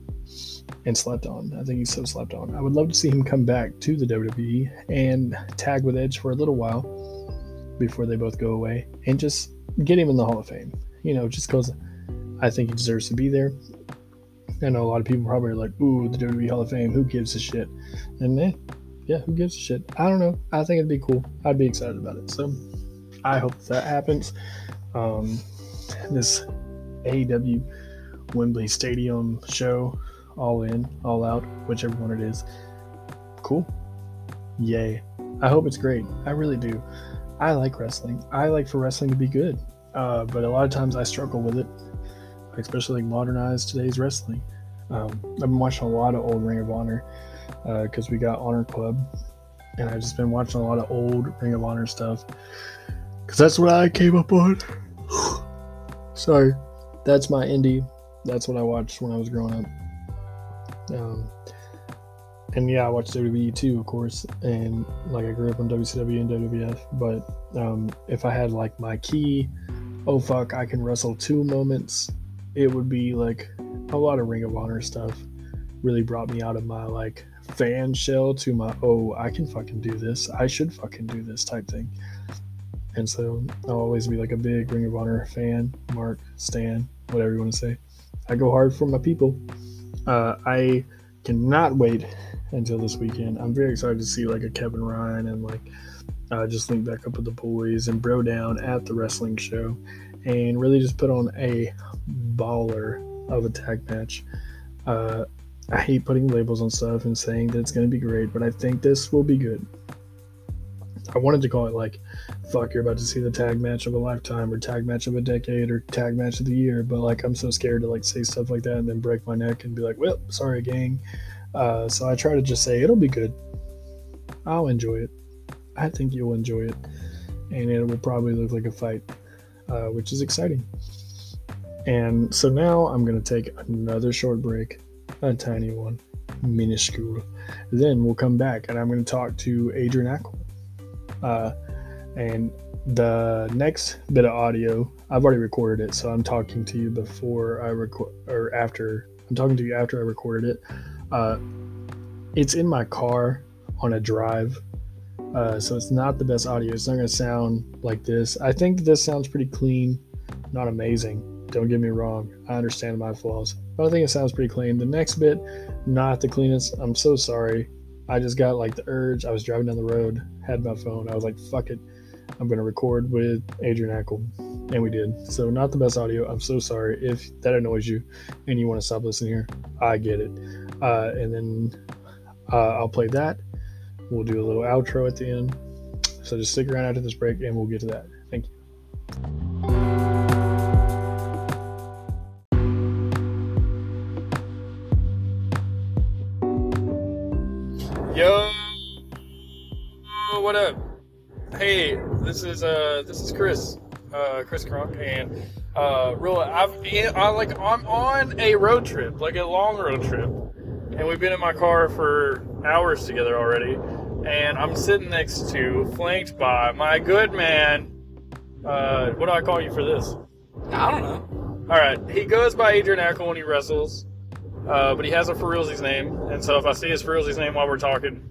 Speaker 1: and slept on. I think he's so slept on. I would love to see him come back to the WWE and tag with Edge for a little while before they both go away and just get him in the Hall of Fame. You know, just because I think he deserves to be there. I know a lot of people probably are like, ooh, the WWE Hall of Fame, who gives a shit? And man, yeah, who gives a shit? I don't know. I think it'd be cool. I'd be excited about it. So I hope that happens. Um, this AEW Wembley Stadium show, all in, all out, whichever one it is. Cool. Yay. I hope it's great. I really do. I like wrestling. I like for wrestling to be good, uh, but a lot of times I struggle with it, especially like modernized today's wrestling. Um, I've been watching a lot of old Ring of Honor because uh, we got Honor Club, and I've just been watching a lot of old Ring of Honor stuff because that's what I came up on. Sorry, that's my indie. That's what I watched when I was growing up. Um, and yeah, I watched WWE too, of course, and like I grew up on WCW and WWF. But um, if I had like my key, oh fuck, I can wrestle two moments, it would be like a lot of Ring of Honor stuff. Really brought me out of my like fan shell to my oh I can fucking do this, I should fucking do this type thing. and so I'll always be like a big Ring of Honor fan, Mark, Stan, whatever you want to say. I go hard for my people. Uh, I cannot wait until this weekend. I'm very excited to see like a Kevin Ryan and like uh, just link back up with the boys and bro down at the wrestling show and really just put on a baller of a tag match. Uh, I hate putting labels on stuff and saying that it's going to be great, but I think this will be good. I wanted to call it like, fuck, you're about to see the tag match of a lifetime or tag match of a decade or tag match of the year. But like, I'm so scared to like say stuff like that and then break my neck and be like, well, sorry, gang. Uh, so I try to just say it'll be good. I'll enjoy it. I think you'll enjoy it. And it will probably look like a fight, uh, which is exciting. And so now I'm going to take another short break, a tiny one, minuscule. Then we'll come back and I'm going to talk to Adrian Akyel. Uh, and the next bit of audio, I've already recorded it, so I'm talking to you before I record or after. I'm talking to you after I recorded it. Uh, it's in my car on a drive, uh, so it's not the best audio. It's not going to sound like this. I think this sounds pretty clean, not amazing. Don't get me wrong. I understand my flaws, but I think it sounds pretty clean. The next bit, not the cleanest. I'm so sorry. I just got like the urge. I was driving down the road, had my phone. I was like, fuck it. I'm going to record with Adrian Akyel. And we did. So, not the best audio. I'm so sorry if that annoys you and you want to stop listening here. I get it. Uh, and then uh, I'll play that. We'll do a little outro at the end. So, just stick around after this break and we'll get to that. Thank you. Yo, what up? Hey, this is uh, this is Chris, uh, Chris Crunk, and uh, real. I've I like I'm on a road trip, like a long road trip, and we've been in my car for hours together already, and I'm sitting next to, flanked by my good man. Uh, what do I call you for this?
Speaker 2: I don't know.
Speaker 1: All right, he goes by Adrian Akyel when he wrestles, uh, but he has a Ferrulzi's name, and so if I see his Ferrulzi's name while we're talking,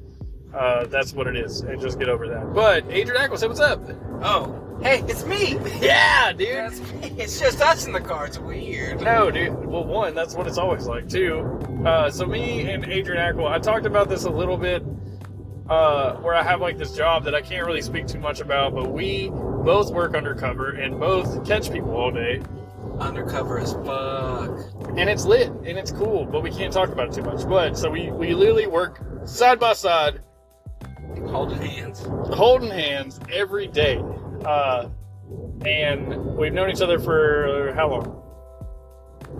Speaker 1: uh, that's what it is, and just get over that. But Adrian Akyel, say what's up?
Speaker 2: Oh, hey, it's me.
Speaker 1: Yeah, dude.
Speaker 2: That's. It's just us in the car. It's weird.
Speaker 1: No, dude. Well, one, that's what it's always like. Two, uh, so me and Adrian Akyel, I talked about this a little bit, uh, where I have like this job that I can't really speak too much about, but we both work undercover and both catch people all day.
Speaker 2: Undercover as fuck.
Speaker 1: and it's lit and it's cool, but we can't talk about it too much. But so we we literally work side by side,
Speaker 2: Holding hands.
Speaker 1: holding hands every day, uh, and we've known each other for how long?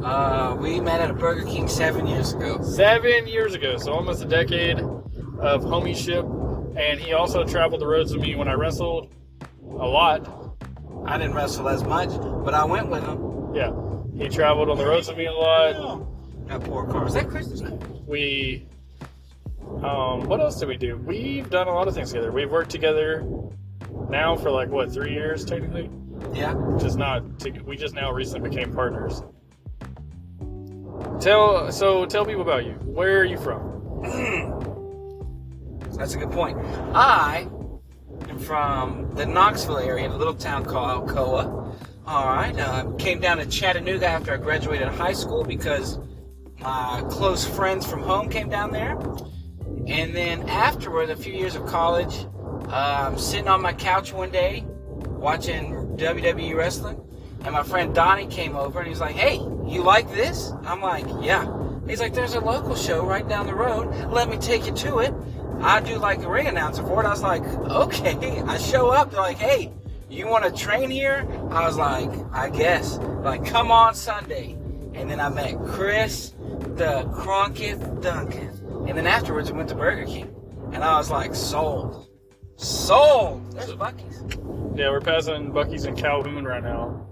Speaker 2: Uh, we met at a Burger King seven years ago.
Speaker 1: Seven years ago, so almost a decade of homieship. And he also traveled the roads with me when I wrestled a lot.
Speaker 2: I didn't wrestle as much, but I went with him.
Speaker 1: Yeah, he traveled on the roads with me a lot.
Speaker 2: That poor car. Is that Christmas?
Speaker 1: we um what else did we do we've done a lot of things together we've worked together now for like what three years technically
Speaker 2: Yeah.
Speaker 1: just not to, we just now recently became partners tell so tell people about you where are you from
Speaker 2: That's a good point. I am from the Knoxville area, a little town called Alcoa. All right. Uh, came down to Chattanooga after I graduated high school because my close friends from home came down there. And then afterward, a few years of college, uh, I'm sitting on my couch one day watching WWE wrestling, and my friend Donnie came over and he's like, "Hey, you like this?" I'm like, "Yeah." He's like, "There's a local show right down the road. Let me take you to it." I do like the ring announcer for it. I was like, "Okay." I show up. They're like, "Hey, you want to train here?" I was like, "I guess." Like, come on Sunday. And then I met Chris, the Cronketh Duncan. And then afterwards, we went to Burger King. And I was like, sold. Sold! There's Buc-ee's.
Speaker 1: yeah we're passing buc-ee's in calhoun right now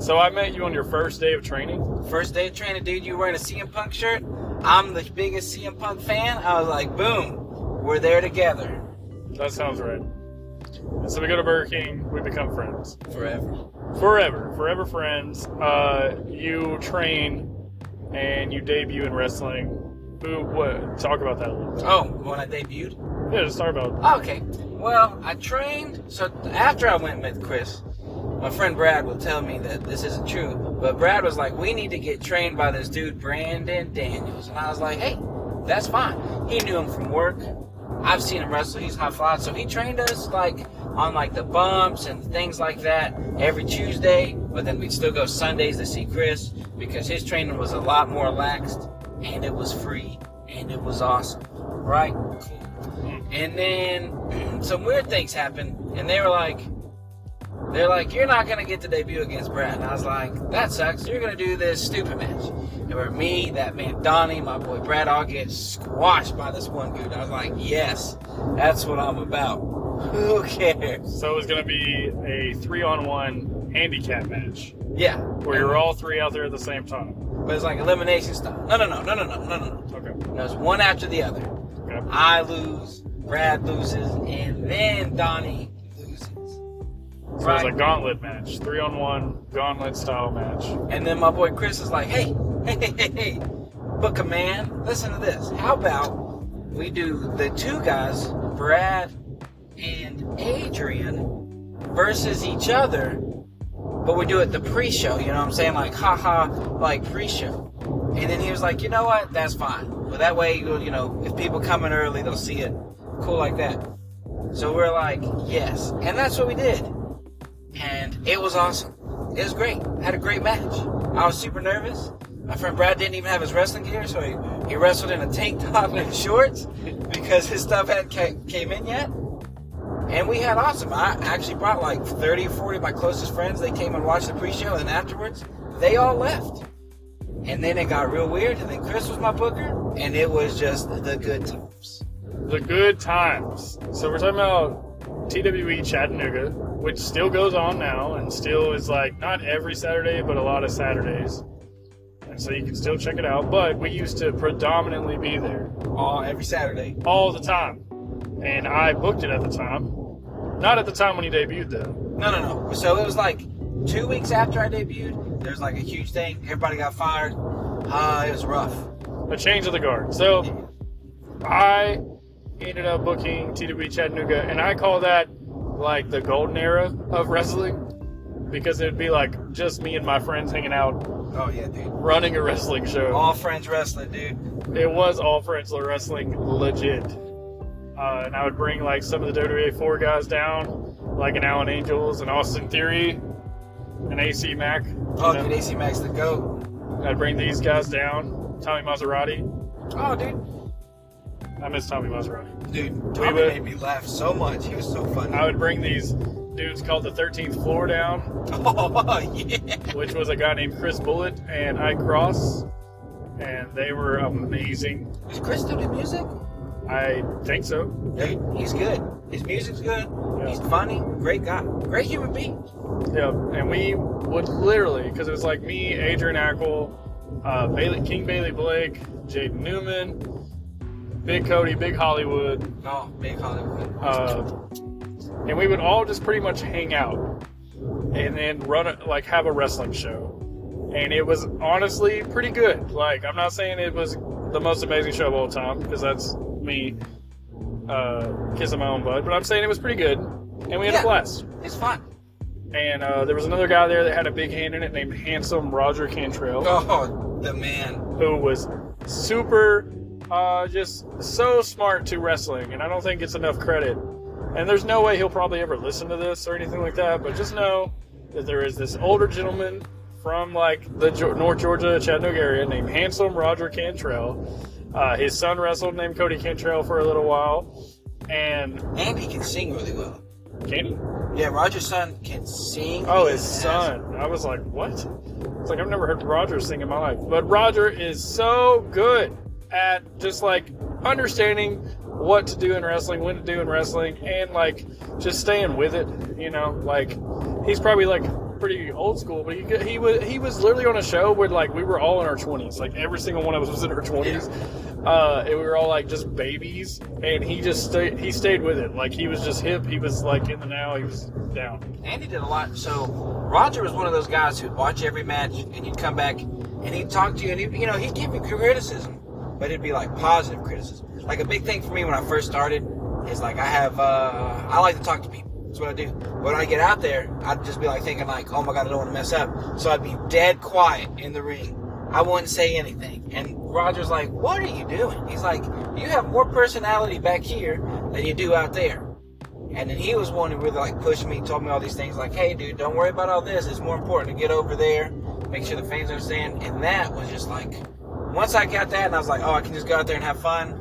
Speaker 1: so i met you on your first day of training
Speaker 2: First day of training, dude, you wearing a CM Punk shirt. I'm the biggest CM Punk fan. I was like, boom, we're there together.
Speaker 1: that sounds right and so we go to burger king we become friends
Speaker 2: Forever.
Speaker 1: forever, forever friends. Uh, you train and you debut in wrestling. Who? What? Talk about that a little bit.
Speaker 2: Oh, when I debuted?
Speaker 3: Yeah, just talk about. it.
Speaker 2: Okay. Well, I trained. So after I went with Chris, my friend Brad will tell me that this isn't true. But Brad was like, "We need to get trained by this dude Brandon Daniels," and I was like, "Hey, that's fine." He knew him from work. I've seen him wrestle. He's high fly, so he trained us like on like the bumps and things like that every Tuesday. But then we'd still go Sundays to see Chris because his training was a lot more relaxed and it was free and it was awesome, right? Hmm. And then some weird things happened, and they were like, they're like, you're not going to get to debut against Brad. And I was like, that sucks. You're going to do this stupid match. And where me, that man Donnie, my boy Brad, all get squashed by this one dude. I was like, yes, that's what I'm about. Who cares?
Speaker 3: So it was going to be a three on one handicap match.
Speaker 2: Yeah.
Speaker 3: Where you're all three out there at the same time.
Speaker 2: But it's like elimination style. No, no, no, no, no, no, no, no.
Speaker 3: Okay.
Speaker 2: And it was one after the other.
Speaker 3: Okay.
Speaker 2: I lose, Brad loses, and then Donnie
Speaker 3: so it was a gauntlet match, three on one gauntlet style match.
Speaker 2: And then my boy Chris is like, hey, hey, hey, hey, hey, Book a man, listen to this. How about we do the two guys, Brad and Adrian, versus each other, but we do it the pre show, you know what I'm saying? Like, haha, like pre show. And then he was like, you know what? That's fine. But that way, you'll, you know, if people come in early, they'll see it. Cool like that. So we're like, yes. And that's what we did. And it was awesome. It was great. Had a great match. I was super nervous. My friend Brad didn't even have his wrestling gear, so he, he wrestled in a tank top and shorts because his stuff hadn't came in yet. And we had awesome. I actually brought like 30 or 40 of my closest friends. They came and watched the pre-show, and afterwards, they all left. And then it got real weird, and then Chris was my booker, and it was just the good times.
Speaker 3: The good times. So we're talking about TWE Chattanooga, which still goes on now and still is like not every Saturday, but a lot of Saturdays. And so you can still check it out. But we used to predominantly be there
Speaker 2: All every Saturday.
Speaker 3: all the time. And I booked it at the time. Not at the time when he debuted, though.
Speaker 2: No, no, no. So it was like two weeks after I debuted. There was like a huge thing. Everybody got fired. Uh, it was rough.
Speaker 3: A change of the guard. So I ended up booking TWE Chattanooga, and I call that like the golden era of wrestling because it'd be like just me and my friends hanging out,
Speaker 2: Oh yeah, dude.
Speaker 3: running a wrestling show.
Speaker 2: All friends wrestling, dude.
Speaker 3: It was all friends wrestling, legit. Uh, and I would bring like some of the WWA four guys down, like an Alan Angels, an Austin Theory, an AC Mack.
Speaker 2: Oh, dude, AC Mack's the goat.
Speaker 3: I'd bring these guys down. Tommy Maserati.
Speaker 2: Oh, dude.
Speaker 3: I miss Tommy Maserati.
Speaker 2: Dude, Tommy
Speaker 3: would-
Speaker 2: made me laugh so much. He was so funny.
Speaker 3: I would bring these dudes called the 13th Floor down,
Speaker 2: Oh yeah.
Speaker 3: which was a guy named Chris Bullitt and Ike Cross, and they were amazing.
Speaker 2: Does Chris still do music?
Speaker 3: I think so.
Speaker 2: Dude, he's good. His music's good.
Speaker 3: Yeah.
Speaker 2: He's funny. Great guy. Great human being.
Speaker 3: Yeah, and we would literally, because it was like me, Adrian Akyel, uh, Bailey, King Bailey Blake, Jaden Newman, Big Cody, Big Hollywood,
Speaker 2: Oh, big Hollywood.
Speaker 3: uh, and we would all just pretty much hang out and then run a, like have a wrestling show and it was honestly pretty good like i'm not saying it was the most amazing show of all time because that's me uh, kissing my own butt but i'm saying it was pretty good and we had
Speaker 2: Yeah.
Speaker 3: a blast
Speaker 2: it's fun.
Speaker 3: and uh, there was another guy there that had a big hand in it named handsome roger cantrell
Speaker 2: Oh, the man.
Speaker 3: who was super uh, just so smart to wrestling and i don't think it's enough credit and there's no way he'll probably ever listen to this or anything like that but just know that there is this older gentleman from like the north georgia chattanooga area named handsome roger cantrell uh, his son wrestled named cody cantrell for a little while and
Speaker 2: And he can sing really well.
Speaker 3: Candy.
Speaker 2: Yeah, Roger's son can sing.
Speaker 3: Oh, his
Speaker 2: ass
Speaker 3: son. I was like, what? It's like I've never heard Roger sing in my life. But Roger is so good at just like understanding what to do in wrestling, when to do in wrestling, and like just staying with it. You know, like he's probably like pretty old school, but he he was he was literally on a show where like we were all in our twenties, like every single one of us was in our twenties. Uh, and we were all like just babies, and he just stayed. He stayed with it. Like he was just hip. He was like in the now. He was down.
Speaker 2: And he did a lot. So Roger was one of those guys who'd watch every match and he'd come back and he'd talk to you and he, you know, he'd give you criticism, but it'd be like positive criticism. Like a big thing for me when I first started is like I have uh, I like to talk to people. That's what I do. When I get out there, I'd just be like thinking like, oh my god, I don't want to mess up. So I'd be dead quiet in the ring. I wouldn't say anything. And Roger's like, what are you doing? He's like, you have more personality back here than you do out there. And then he was one who really like pushed me, told me all these things like, hey dude, don't worry about all this. It's more important to get over there, make sure the fans understand. And that was just like, once I got that and I was like, oh, I can just go out there and have fun.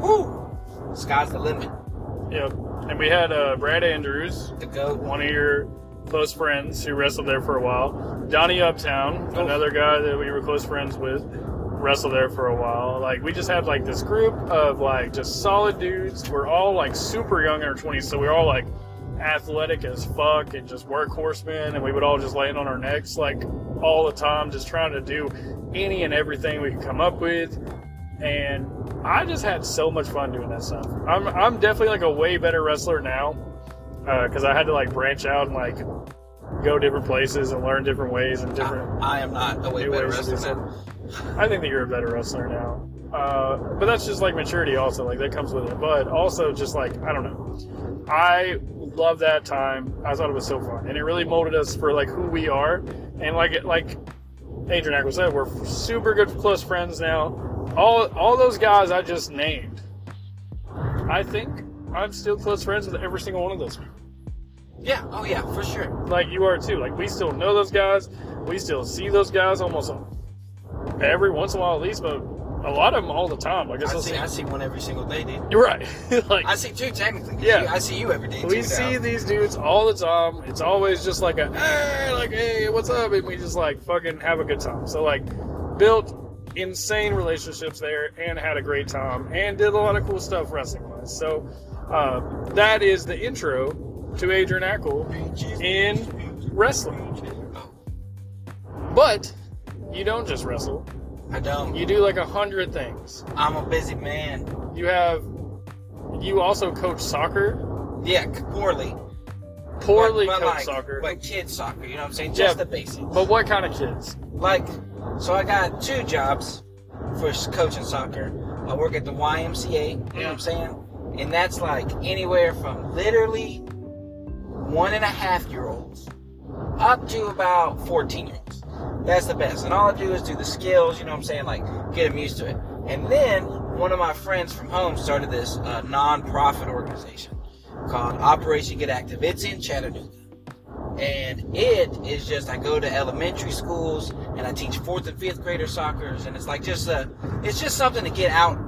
Speaker 2: Whoo! Sky's the limit.
Speaker 1: Yep. And we had uh, Brad Andrews,
Speaker 2: The goat.
Speaker 1: one of your close friends who wrestled there for a while. Donnie Uptown,
Speaker 2: Oh.
Speaker 1: another guy that we were close friends with, wrestled there for a while. Like we just had like this group of like just solid dudes. We're all like super young in our twenties, so we're all like athletic as fuck and just workhorsemen, and we would all just land on our necks like all the time, just trying to do any and everything we could come up with. And I just had so much fun doing that stuff. I'm I'm definitely like a way better wrestler now because I had to like branch out and like go different places and learn different ways and different.
Speaker 2: I, I am not a way better
Speaker 1: ways to do
Speaker 2: wrestler. than-
Speaker 1: I think that you're a better wrestler now. Uh, but that's just like maturity, also. Like that comes with it. But also, just like I don't know, I love that time. I thought it was so fun, and it really molded us for like who we are. And like like Adrian Akyels said, we're super good close friends now. All all those guys I just named, I think I'm still close friends with every single one of those. people.
Speaker 2: Yeah, oh yeah, for sure.
Speaker 1: Like you are too. Like we still know those guys. We still see those guys almost every once in a while at least, but a lot of them all the time. Like I
Speaker 2: I
Speaker 1: still
Speaker 2: see,
Speaker 1: see.
Speaker 2: I see one every single day, dude.
Speaker 1: You're right. like
Speaker 2: I see two technically.
Speaker 1: Yeah.
Speaker 2: you- I see you every day.
Speaker 1: we
Speaker 2: too,
Speaker 1: see
Speaker 2: now.
Speaker 1: these dudes all the time. It's always just like a hey, like hey, what's up? And we just like fucking have a good time. So like built insane relationships there and had a great time and did a lot of cool stuff wrestling wise. So uh, that is the intro to Adrian Akyel in wrestling. But you don't just wrestle.
Speaker 2: I don't.
Speaker 1: You do like a hundred things.
Speaker 2: I'm a busy man.
Speaker 1: You have you also coach soccer.
Speaker 2: Yeah, c- poorly.
Speaker 1: Poorly
Speaker 2: but, but
Speaker 1: coach
Speaker 2: like,
Speaker 1: soccer.
Speaker 2: But kids soccer, you know what I'm saying? Just
Speaker 1: Yeah.
Speaker 2: the basics.
Speaker 1: But what kind of kids?
Speaker 2: Like, so I got two jobs for s- coaching soccer. I work at the YMCA, you know what I'm saying? And that's like anywhere from literally one and a half year olds up to about 14 year olds. That's the best. And all I do is do the skills, you know what I'm saying? Like, get them used to it. And then one of my friends from home started this uh, non-profit organization called Operation Get Active. It's in Chattanooga and it is just I go to elementary schools and I teach fourth and fifth grader soccer, and it's like just a, it's just something to get out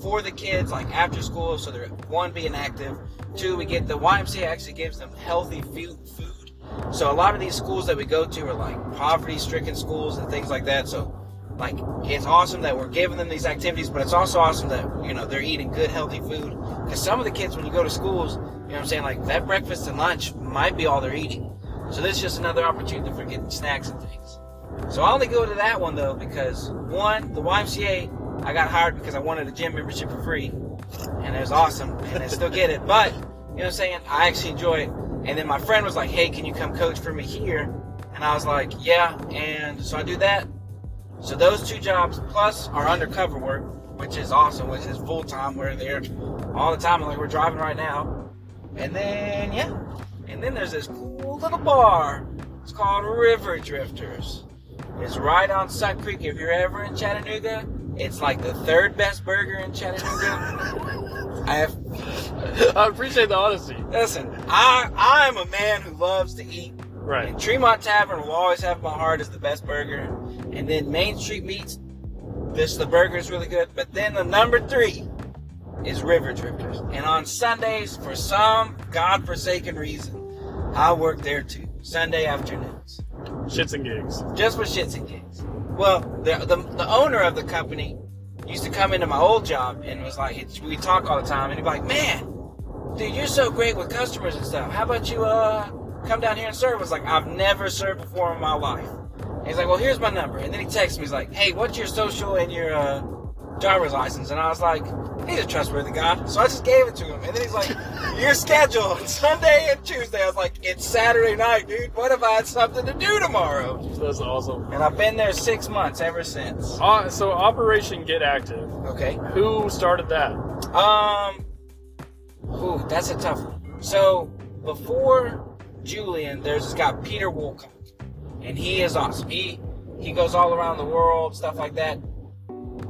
Speaker 2: for the kids like after school, so they're one being active, two we get the YMCA actually gives them healthy food. So a lot of these schools that we go to are like poverty-stricken schools and things like that. So like it's awesome that we're giving them these activities, but it's also awesome that you know they're eating good healthy food. Because some of the kids when you go to schools, you know what I'm saying, like that breakfast and lunch might be all they're eating. So this is just another opportunity for getting snacks and things. So I only go to that one though because one, the YMCA, I got hired because I wanted a gym membership for free, and it was awesome, and I still get it. But you know what I'm saying, I actually enjoy it. And then my friend was like, "Hey, can you come coach for me here?" And I was like, "Yeah." And so I do that. So those two jobs plus our undercover work, which is awesome, which is full time. We're there all the time, like we're driving right now. And then yeah, and then there's this cool little bar. It's called River Drifters. It's right on Suck Creek. If you're ever in Chattanooga, it's like the third best burger in Chattanooga. I have
Speaker 1: I appreciate the honesty.
Speaker 2: listen. I I'm a man who loves to eat.
Speaker 1: Right.
Speaker 2: And Tremont Tavern will always have my heart as the best burger. And then Main Street Meats, this the burger is really good. But then the number three is River Drifters. And on Sundays, for some godforsaken reason, I work there too. Sunday afternoons.
Speaker 1: Shits and gigs.
Speaker 2: Just for shits and gigs. Well, the, the, the owner of the company used to come into my old job and was like, we talk all the time, and he'd be like, man, dude, you're so great with customers and stuff. How about you uh come down here and serve? I was like, I've never served before in my life. And he's like, well, here's my number. And then he texts me, he's like, hey, what's your social and your uh, driver's license? And I was like, he's a trustworthy guy. So I just gave it to him. And then he's like, your schedule, Sunday and Tuesday. I was like, it's Saturday night, dude. What if I had something to do tomorrow?
Speaker 1: That's awesome.
Speaker 2: And I've been there six months ever since.
Speaker 1: Uh, so Operation Get Active.
Speaker 2: Okay.
Speaker 1: Who started that?
Speaker 2: Um, Ooh, that's a tough one. So before Julian, there's this guy Peter Wolcott, and he is awesome. He he goes all around the world, stuff like that.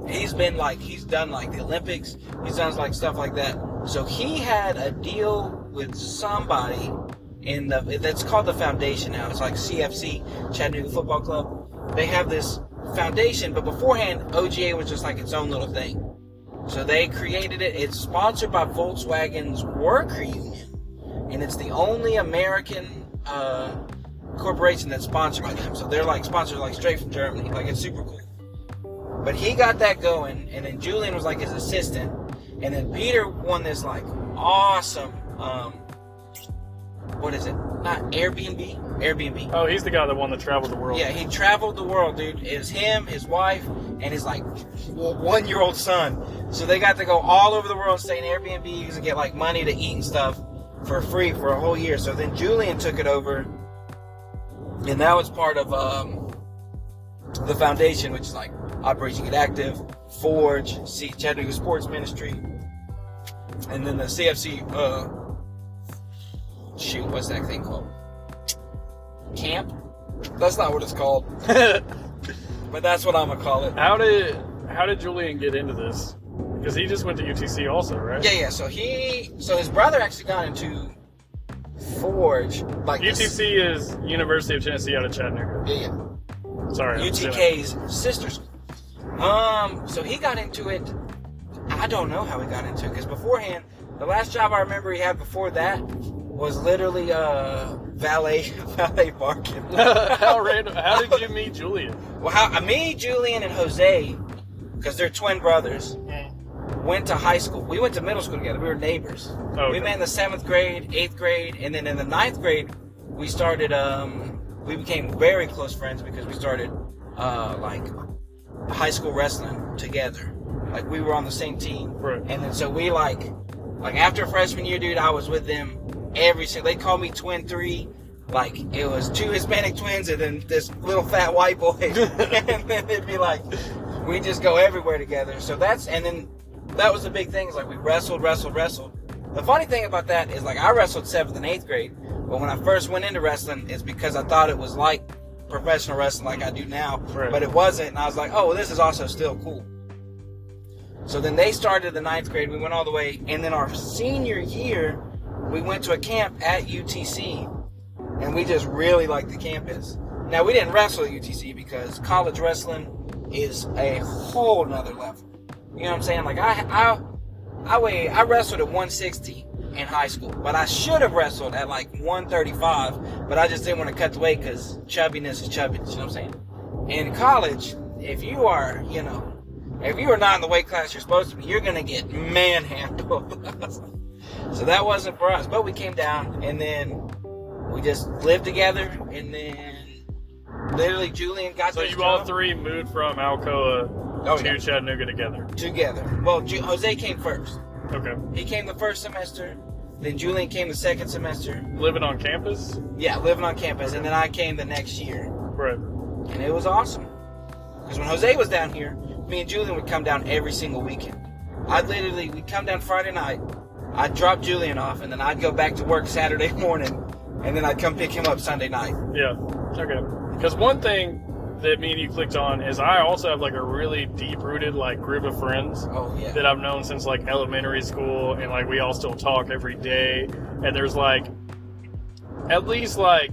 Speaker 2: He's been like he's done like the Olympics. He's done like stuff like that. So he had a deal with somebody in the that's called the foundation now. It's like CFC Chattanooga Football Club. They have this foundation, but beforehand OGA was just like its own little thing. So they created it. It's sponsored by Volkswagen's Worker Union, and it's the only American uh, corporation that's sponsored by them. So they're like sponsored like straight from Germany. Like it's super cool. But he got that going, and then Julian was like his assistant, and then Peter won this like awesome. Um, what is it? Not Airbnb. Airbnb.
Speaker 1: Oh, he's the guy that won the travel the world.
Speaker 2: Yeah, he traveled the world, dude. It was him, his wife, and his like one year old son. So they got to go all over the world, stay in Airbnbs, and get like money to eat and stuff for free for a whole year. So then Julian took it over, and that was part of um, the foundation, which is like Operation Get Active, Forge, C- Chattanooga Sports Ministry, and then the CFC. Uh, shoot, what's that thing called? Camp? That's not what it's called. but that's what I'm gonna call it.
Speaker 1: How did how did Julian get into this? Because he just went to UTC also, right?
Speaker 2: Yeah, yeah. So he, so his brother actually got into Forge, like this-
Speaker 1: UTC is University of Tennessee out of Chattanooga.
Speaker 2: yeah, yeah.
Speaker 1: Sorry. I'm.
Speaker 2: UTK's sister school. Um, so he got into it. I don't know how he got into it because beforehand, the last job I remember he had before that was literally uh valet valet parking.
Speaker 1: how random? How did you meet Julian?
Speaker 2: Well, how me, Julian, and Jose, because they're twin brothers, went to high school. We went to middle school together. We were neighbors.
Speaker 1: Okay.
Speaker 2: We met in the seventh grade, eighth grade, and then in the ninth grade, we started. Um, we became very close friends because we started uh, like high school wrestling together. Like we were on the same team,
Speaker 1: Right.
Speaker 2: and then so we like, like after freshman year, dude, I was with them every single. They called me Twin Three. Like it was two Hispanic twins and then this little fat white boy, and then it'd be like we just go everywhere together. So that's and then that was the big thing. Is like we wrestled, wrestled, wrestled. The funny thing about that is like I wrestled seventh and eighth grade, but when I first went into wrestling, it's because I thought it was like professional wrestling like I do now,
Speaker 1: Right.
Speaker 2: but it wasn't. And I was like, oh, this is also still cool. So then they started the ninth grade. We went all the way, and then our senior year, we went to a camp at UTC, and we just really liked the campus. Now we didn't wrestle at UTC because college wrestling is a whole nother level. You know what I'm saying? Like I, I, I weigh, I wrestled at 160 in high school, but I should have wrestled at like 135, but I just didn't want to cut the weight because chubbiness is chubbiness. You know what I'm saying? In college, if you are, you know, if you are not in the weight class you're supposed to be, you're gonna get manhandled. so that wasn't for us. But we came down and then we just lived together and then literally Julian got
Speaker 1: So you all
Speaker 2: job
Speaker 1: three moved from Alcoa
Speaker 2: Oh,
Speaker 1: to
Speaker 2: yeah.
Speaker 1: Chattanooga together.
Speaker 2: together. Well, Ju- Jose came first.
Speaker 1: Okay.
Speaker 2: He came the first semester. Then Julian came the second semester.
Speaker 1: Living on campus.
Speaker 2: Yeah, living on campus. And then I came the next year.
Speaker 1: Right.
Speaker 2: And it was awesome. Because when Jose was down here, me and Julian would come down every single weekend. I'd literally, we'd come down Friday night. I'd drop Julian off, and then I'd go back to work Saturday morning. And then I'd come pick him up Sunday night.
Speaker 1: Yeah. Okay. Because one thing that me and you clicked on is I also have like a really deep rooted like group of friends
Speaker 2: Oh, yeah.
Speaker 1: that I've known since like elementary school, and like we all still talk every day. And there's like at least like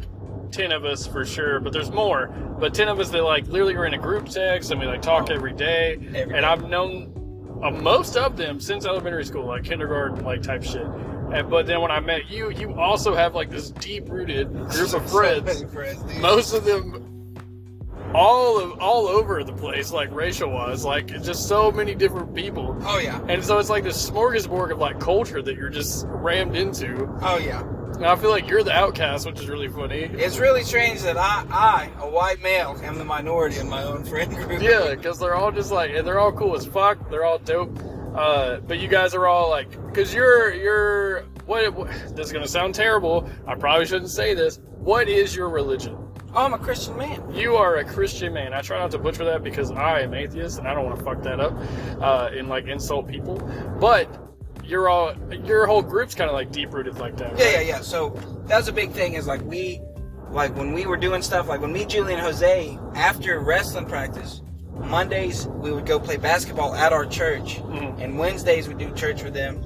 Speaker 1: ten of us for sure, but there's more. But ten of us that like literally are in a group text and we like talk
Speaker 2: Oh.
Speaker 1: every day.
Speaker 2: Every
Speaker 1: and. I've known uh, most of them since elementary school, like kindergarten, like type shit. But then when I met you, you also have like this deep rooted group of friends
Speaker 2: friends,
Speaker 1: most of them all of all over the place like racial wise like just so many different people.
Speaker 2: Oh, yeah.
Speaker 1: and so it's like this smorgasbord of like culture that you're just rammed into.
Speaker 2: Oh, yeah.
Speaker 1: and i feel like you're the outcast which is really funny.
Speaker 2: It's really strange that I, I, a white male, am the minority in my own friend group.
Speaker 1: yeah because they're all just like and they're all cool as fuck. They're all dope. Uh, but you guys are all like because you're you're what, what this is gonna sound terrible. I probably shouldn't say this. What is your religion
Speaker 2: I'm a Christian man.
Speaker 1: You are a Christian man. I try not to butcher that because I am atheist and I don't want to fuck that up uh, and like insult people. But you're all your whole group's kind of like deep rooted like that.
Speaker 2: Yeah,
Speaker 1: right?
Speaker 2: yeah, yeah. So that's a big thing. Is like we, like when we were doing stuff, like when me, Julie, and Jose, after wrestling practice, Mondays we would go play basketball at our church,
Speaker 1: Mhm.
Speaker 2: and Wednesdays we do church with them,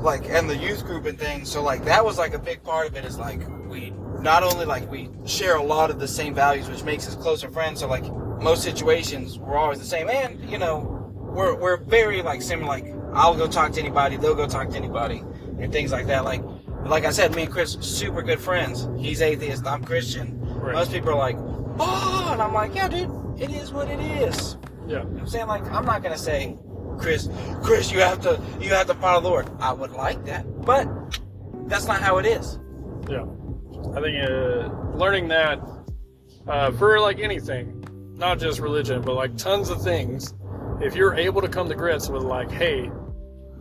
Speaker 2: like and the youth group and things. So like that was like a big part of it. Is like we not only like we share a lot of the same values, which makes us closer friends. So like most situations we're always the same, and you know we're we're very like similar. Like I'll go talk to anybody, they'll go talk to anybody, and things like that. Like like I said, me and Chris super good friends. He's atheist, I'm Christian.
Speaker 1: Right.
Speaker 2: Most people are like, oh, and I'm like, yeah, dude, it is what it is.
Speaker 1: Yeah.
Speaker 2: You know I'm saying like I'm not gonna say, Chris, Chris, you have to you have to follow the Lord. I would like that, but that's not how it is.
Speaker 1: Yeah. I think uh, learning that uh, for like anything, not just religion, but like tons of things, if you're able to come to grips with like, hey,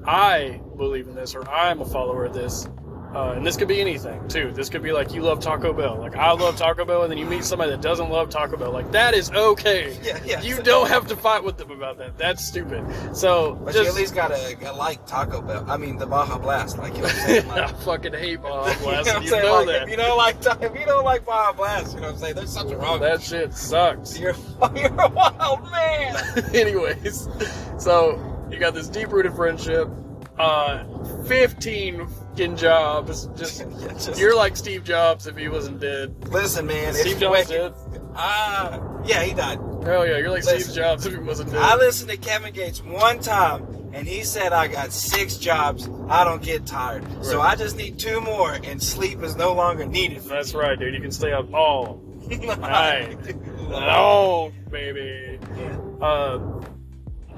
Speaker 1: I believe in this or I'm a follower of this, uh, and this could be anything too. This could be like you love Taco Bell, like I love Taco Bell, and then you meet somebody that doesn't love Taco Bell. Like that is okay.
Speaker 2: Yeah, yeah.
Speaker 1: You don't have to fight with them about that. That's stupid. So
Speaker 2: But
Speaker 1: just
Speaker 2: you at least gotta, gotta like Taco Bell. I mean the Baja Blast, like you know what I'm saying.
Speaker 1: I fucking hate Baja
Speaker 2: you know
Speaker 1: Blast.
Speaker 2: what I'm
Speaker 1: you
Speaker 2: saying?
Speaker 1: know
Speaker 2: Like,
Speaker 1: that.
Speaker 2: If you don't like if you don't like Baja Blast, you know what I'm saying? There's something wrong.
Speaker 1: That shit sucks.
Speaker 2: You're you're a wild man.
Speaker 1: Anyways, so you got this deep rooted friendship, uh, 15 fucking jobs. Just,
Speaker 2: Yeah, just-
Speaker 1: you're like Steve Jobs if he wasn't dead.
Speaker 2: Listen, man.
Speaker 1: Steve Jobs dead.
Speaker 2: Ah, yeah, he died.
Speaker 1: Hell yeah, you're like
Speaker 2: Listen.
Speaker 1: Steve Jobs if he wasn't dead.
Speaker 2: I listened to Kevin Gates one time, and he said, I got six jobs. I don't get tired. So I just need two more, and sleep is no longer needed.
Speaker 1: That's right, dude. You can stay up all night long, baby.
Speaker 2: Yeah.
Speaker 1: Uh,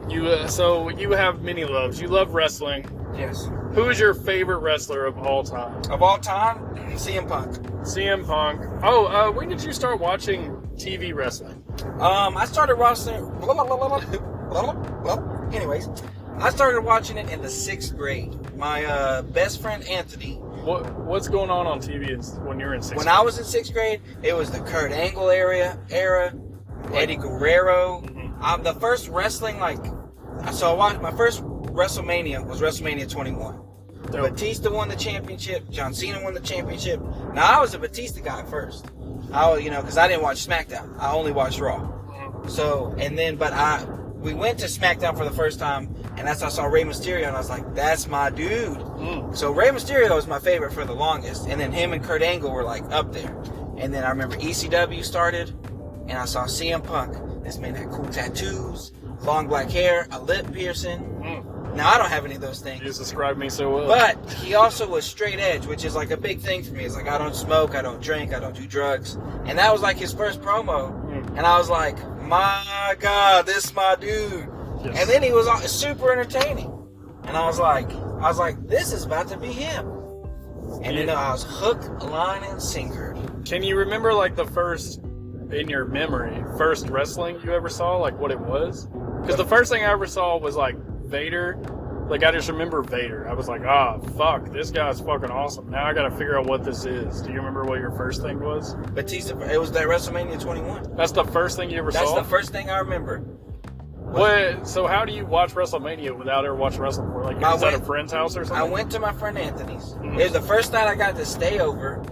Speaker 1: you uh, so you have many loves. You love wrestling.
Speaker 2: Yes.
Speaker 1: Who is your favorite wrestler of all time?
Speaker 2: Of all time, CM Punk.
Speaker 1: CM Punk. Oh, uh, when did you start watching TV wrestling?
Speaker 2: Um, I started watching. Blah, blah, blah, blah, blah, blah, blah. Anyways, I started watching it in the sixth grade. My uh, best friend Anthony.
Speaker 1: What What's going on on TV when you're in sixth?
Speaker 2: When I was in sixth grade, it was the Kurt Angle area era, Eddie Guerrero. Um, the first wrestling like, so I watched my first WrestleMania was WrestleMania 21.
Speaker 1: Dope.
Speaker 2: Batista won the championship. John Cena won the championship. Now I was a Batista guy first. I was, you know, because I didn't watch SmackDown. I only watched Raw.
Speaker 1: Mhm.
Speaker 2: So and then, but I we went to SmackDown for the first time, and that's how I saw Rey Mysterio, and I was like, that's my dude.
Speaker 1: Mm.
Speaker 2: So Rey Mysterio was my favorite for the longest, and then him and Kurt Angle were like up there. And then I remember ECW started, and I saw CM Punk. This man had cool tattoos, long black hair, a lip piercing.
Speaker 1: Mm.
Speaker 2: Now I don't have any of those things.
Speaker 1: just described me so well.
Speaker 2: But he also was straight edge, which is like a big thing for me. It's like I don't smoke, I don't drink, I don't do drugs. And that was like his first promo.
Speaker 1: Mm.
Speaker 2: And I was like, my God, this is my dude.
Speaker 1: Yes.
Speaker 2: And then he was uh, super entertaining. And I was like, I was like, this is about to be him. And then
Speaker 1: Yeah.
Speaker 2: I was hook, line, and sinker.
Speaker 1: Can you remember like the first in your memory first wrestling you ever saw? Like what it was? Because the first thing I ever saw was like Vader. Like I just remember Vader. I was like, ah, fuck, this guy's fucking awesome. Now I got to figure out what this is. Do you remember what your first thing was?
Speaker 2: Batista, it was that WrestleMania 21.
Speaker 1: That's the first thing you ever
Speaker 2: That's
Speaker 1: saw.
Speaker 2: That's the first thing I remember.
Speaker 1: What? So how do you watch WrestleMania without ever watching wrestling before? Like
Speaker 2: I
Speaker 1: is that a friend's house or something?
Speaker 2: I went to my friend Anthony's.
Speaker 1: Mhm.
Speaker 2: It was the first night I got to stay over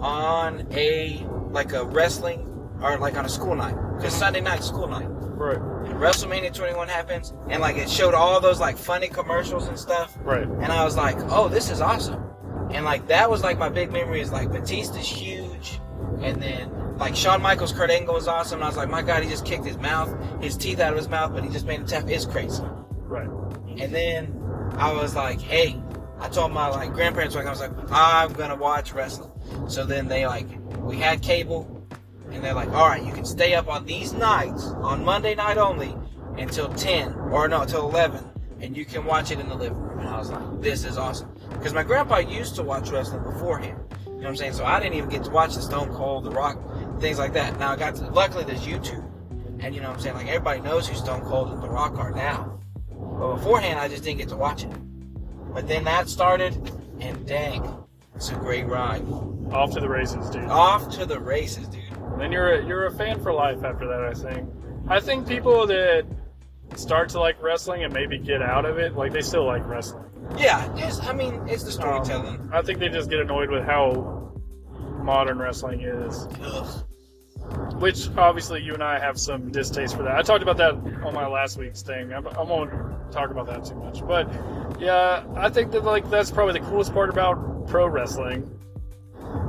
Speaker 2: on a like a wrestling or like on a school night. Because Sunday night school night.
Speaker 1: Right.
Speaker 2: WrestleMania 21 happens, and like it showed all those like funny commercials and stuff.
Speaker 1: Right.
Speaker 2: And I was like, oh, this is awesome. And like that was like my big memory is like Batista's huge, and then like Shawn Michaels, Kurt Angle was awesome. And I was like, my God, he just kicked his mouth, his teeth out of his mouth, but he just made him tap. It's crazy.
Speaker 1: Right.
Speaker 2: And then I was like, hey, I told my like grandparents like I was like, I'm gonna watch wrestling. So then they like we had cable and they're like, all right, you can stay up on these nights on Monday night only until 10 or no, until 11, and you can watch it in the living room. And I was like, this is awesome because my grandpa used to watch wrestling beforehand. You know what I'm saying? So I didn't even get to watch the Stone Cold, The Rock, things like that. Now I got to, luckily there's YouTube, and you know what I'm saying? Like everybody knows who Stone Cold and The Rock are now. But beforehand, I just didn't get to watch it. But then that started, and dang, it's a great ride.
Speaker 1: Off to the races, dude.
Speaker 2: Off to the races, dude.
Speaker 1: And then you're a, you're a fan for life after that. I think. I think people that start to like wrestling and maybe get out of it, like they still like wrestling.
Speaker 2: Yeah, it's, I mean, it's the
Speaker 1: Um,
Speaker 2: storytelling.
Speaker 1: I think they just get annoyed with how modern wrestling is,
Speaker 2: Ugh.
Speaker 1: which obviously you and I have some distaste for that. I talked about that on my last week's thing. I, I won't talk about that too much, but yeah, I think that like that's probably the coolest part about pro wrestling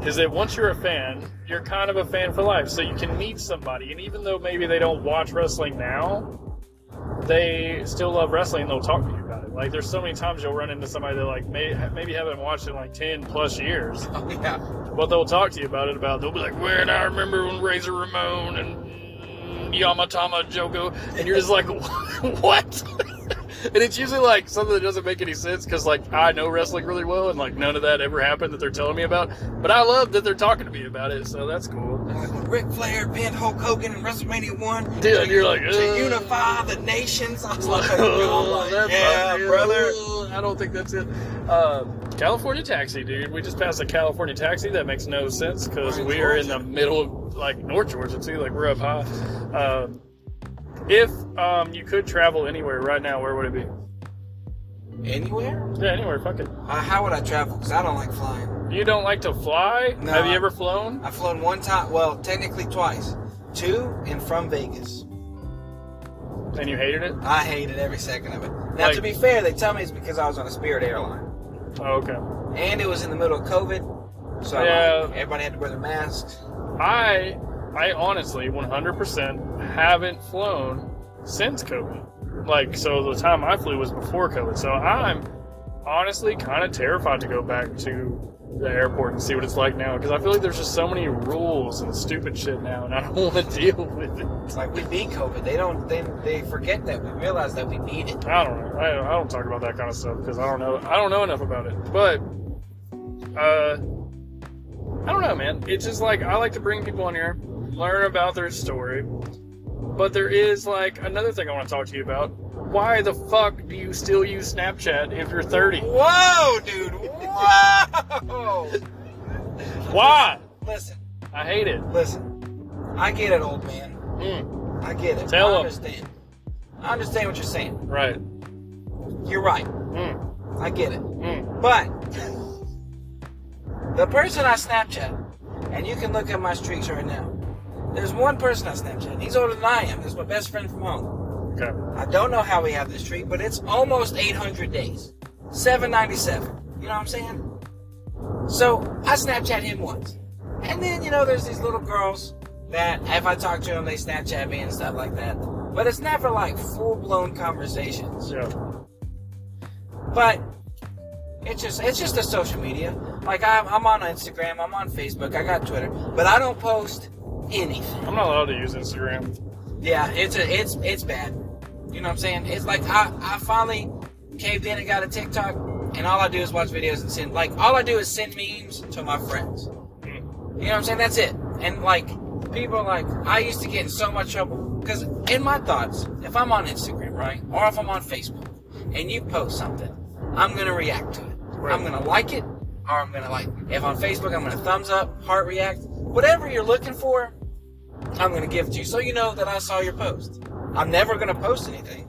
Speaker 1: is that once you're a fan, you're kind of a fan for life. So you can meet somebody, and even though maybe they don't watch wrestling now, they still love wrestling. and They'll talk to you about it. Like there's so many times you'll run into somebody that like may maybe haven't watched it in like ten plus years,
Speaker 2: Oh, yeah.
Speaker 1: but they'll talk to you about it. About they'll be like, "Man, I remember when Razor Ramon and Yamatama Joko," and you're just like, "What?" and it's usually like something that doesn't make any sense because like I know wrestling really well, and like none of that ever happened that they're telling me about. But I love that they're talking to me about it, so that's cool.
Speaker 2: Ric Flair pinned Hulk Hogan in WrestleMania 1.
Speaker 1: Dude,
Speaker 2: to,
Speaker 1: you're like,
Speaker 2: to unify the nations. I was like,
Speaker 1: Oh,
Speaker 2: like, yeah, brother.
Speaker 1: I don't think that's it. Uh, California taxi, dude. We just passed a California taxi. That makes no sense because we are in the middle of like North Georgia too. Like we're up high. Um, if um, you could travel anywhere right now, where would it be?
Speaker 2: Anywhere?
Speaker 1: Yeah, anywhere. Fuck it.
Speaker 2: Uh, how would I travel? Because I don't like flying.
Speaker 1: You don't like to fly?
Speaker 2: No,
Speaker 1: Have you ever flown?
Speaker 2: I've flown one time, well, technically twice. Two and from Vegas.
Speaker 1: And you hated it?
Speaker 2: I hated every second of it. Now,
Speaker 1: Like-
Speaker 2: to be fair, they tell me it's because I was on a Spirit airline.
Speaker 1: Oh, okay.
Speaker 2: And it was in the middle of COVID. So
Speaker 1: Yeah.
Speaker 2: everybody had to wear their masks.
Speaker 1: I I honestly 100% haven't flown since COVID. Like so the time I flew was before COVID. So I'm honestly kind of terrified to go back to the airport and see what it's like now because I feel like there's just so many rules and stupid shit now and I don't want to deal with it.
Speaker 2: It's like we beat COVID. They don't. They, they forget that we realize that we beat it.
Speaker 1: I don't know. I, I don't talk about that kind of stuff because I don't know. I don't know enough about it. But uh, I don't know, man. It's just like I like to bring people on here, learn about their story. But there is like another thing I want to talk to you about. Why the fuck do you still use Snapchat if you're 30?
Speaker 2: Whoa, dude! Whoa!
Speaker 1: Why?
Speaker 2: listen,
Speaker 1: I hate it.
Speaker 2: listen. I get it, old man.
Speaker 1: Mm,
Speaker 2: I get it.
Speaker 1: Tell
Speaker 2: I understand. I understand what you're saying.
Speaker 1: right.
Speaker 2: You're right.
Speaker 1: Mm,
Speaker 2: I get it.
Speaker 1: mm.
Speaker 2: But the person I Snapchat, and you can look at my streaks right now. There's one person I Snapchat. He's older than I am. He's my best friend from home.
Speaker 1: Okay.
Speaker 2: I don't know how we have this streak, but it's almost 800 days. 797. You know what I'm saying? So I Snapchat him once. And then, you know, there's these little girls that if I talk to them, they Snapchat me and stuff like that. But it's never like full blown conversations.
Speaker 1: Yeah.
Speaker 2: But it's just it's just a social media. Like I'm, I'm on Instagram, I'm on Facebook, I got Twitter, but I don't post anything.
Speaker 1: I'm not allowed to use Instagram.
Speaker 2: Yeah, it's a it's it's bad. You know what I'm saying? It's like I I finally caved in and got a TikTok, and all I do is watch videos and send like all I do is send memes to my friends. You know what I'm saying? That's it. And like people are like I used to get in so much trouble because in my thoughts, if I'm on Instagram, right, or if I'm on Facebook, and you post something, I'm gonna react to it.
Speaker 1: Right.
Speaker 2: I'm gonna like it, or I'm gonna like. If on Facebook, I'm gonna thumbs up, heart react, whatever you're looking for. I'm gonna give it to you so you know that I saw your post. I'm never gonna post anything.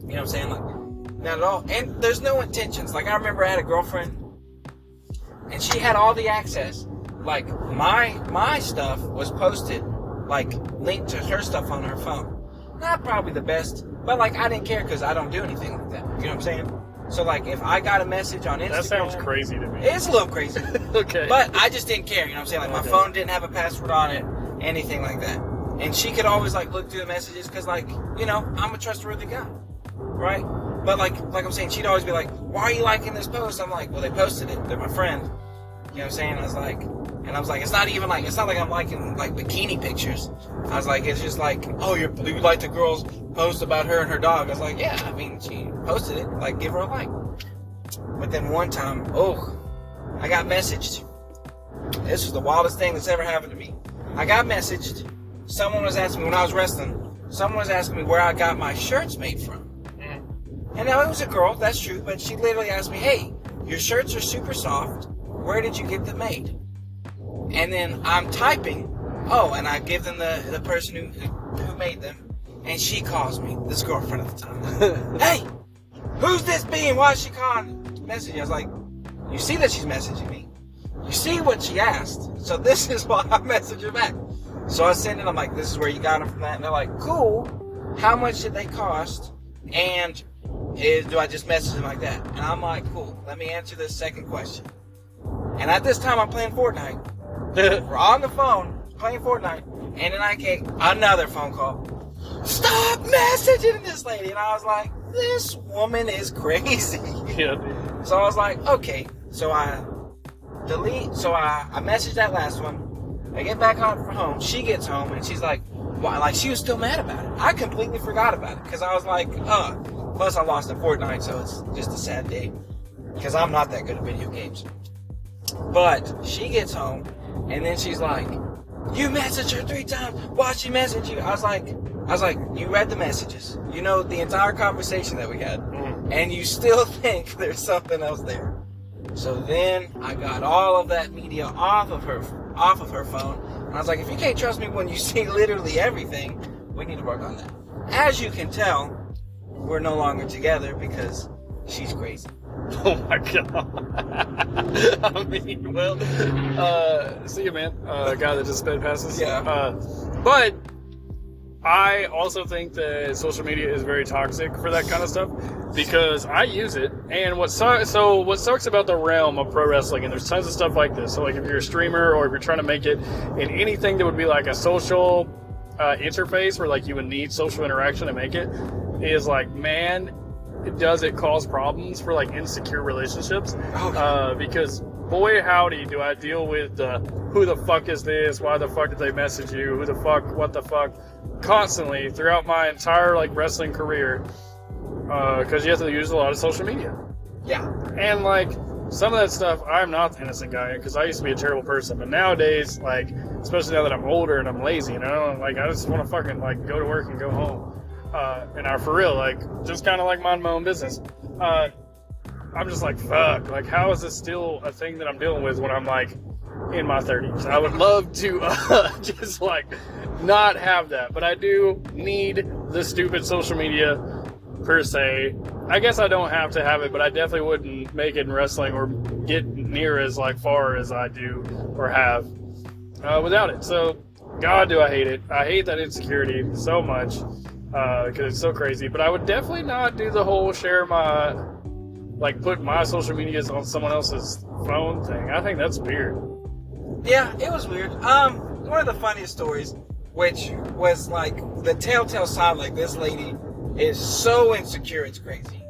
Speaker 2: You know what I'm saying? Like, not at all. And there's no intentions. Like I remember I had a girlfriend, and she had all the access. Like my my stuff was posted, like linked to her stuff on her phone. Not probably the best, but like I didn't care because I don't do anything like that. You know what I'm saying? So like if I got a message on Instagram,
Speaker 1: That sounds crazy to me.
Speaker 2: It's a little crazy.
Speaker 1: okay.
Speaker 2: But I just didn't care, you know what I'm saying? Like my
Speaker 1: Okay.
Speaker 2: phone didn't have a password on it, anything like that. And she could always like look through the messages because like, you know, I'm a trustworthy guy. Right? But like like I'm saying, she'd always be like, Why are you liking this post? I'm like, Well they posted it, they're my friend. You know what I'm saying? I was like and I was like, it's not even like it's not like I'm liking like bikini pictures. I was like, it's just like, oh, you you like the girl's post about her and her dog. I was like, yeah, I mean, she posted it. Like, give her a like. But then one time, oh, I got messaged. This was the wildest thing that's ever happened to me. I got messaged. Someone was asking me when I was wrestling. Someone was asking me where I got my shirts made from.
Speaker 1: Mm.
Speaker 2: And now it was a girl, that's true, but she literally asked me, "Hey, your shirts are super soft. Where did you get them made?" And then I'm typing, oh, and I give them the the person who who, made them, And she calls me, this girlfriend at the time. hey, who's this being? Why is she calling? Messaging. I was like, you see that she's messaging me. You see what she asked. So this is why I messaged her back. So I sent it. I'm like, this is where you got them from that. And they're like, cool. How much did they cost? And is do I just message them like that? And I'm like, cool. Let me answer this second question. And at this time, I'm playing Fortnite. We're on the phone playing Fortnite, and then I get another phone call. Stop messaging this lady, and I was like, this woman is crazy.
Speaker 1: Yeah, dude.
Speaker 2: So I was like, okay. So I delete. So I I messaged that last one. I get back home from home. She gets home and she's like, why? Like she was still mad about it. I completely forgot about it because I was like, uh. Plus I lost in Fortnite, so it's just a sad day because I'm not that good at video games. But she gets home and then she's like, "You messaged her three times. Why'd she message you?" I was like, "I was like, you read the messages. You know the entire conversation that we had, and you still think there's something else there." So then I got all of that media off of her off of her phone, and I was like, "If you can't trust me when you see literally everything, we need to work on that." As you can tell, we're no longer together because she's crazy.
Speaker 1: Oh my god. I mean, well, uh, see you, man. Uh, guy that just sped past us.
Speaker 2: Yeah.
Speaker 1: Uh, but I also think that social media is very toxic for that kind of stuff because I use it. And what su- so what sucks about the realm of pro wrestling, and there's tons of stuff like this. So like if you're a streamer or if you're trying to make it in anything that would be like a social uh, interface where like you would need social interaction to make it, is like man does it cause problems for like insecure relationships?
Speaker 2: Oh,
Speaker 1: uh, because boy howdy do i deal with the who the fuck is this? Why the fuck did they message you? Who the fuck what the fuck? Constantly throughout my entire like wrestling career because you have to use a lot of social media.
Speaker 2: Yeah.
Speaker 1: and like some of that stuff i'm not the innocent guy because i used to be a terrible person but nowadays like especially now that i'm older and i'm lazy you know like i just want to fucking like go to work and go home uh, and are for real, like just kind of like mind my own business. Uh, I'm just like, fuck, like how is this still a thing that I'm dealing with when I'm like in my 30s? I would love to uh, just like not have that, but I do need the stupid social media per se. I guess I don't have to have it, but I definitely wouldn't make it in wrestling or get near as like far as I do or have uh, without it. So, God, do I hate it? I hate that insecurity so much because it's so crazy. But I would definitely not do the whole share my like put my social medias on someone else's phone thing. I think that's weird.
Speaker 2: Yeah, it was weird. Um, one of the funniest stories, which was like the telltale sign, like this lady is so insecure, it's crazy.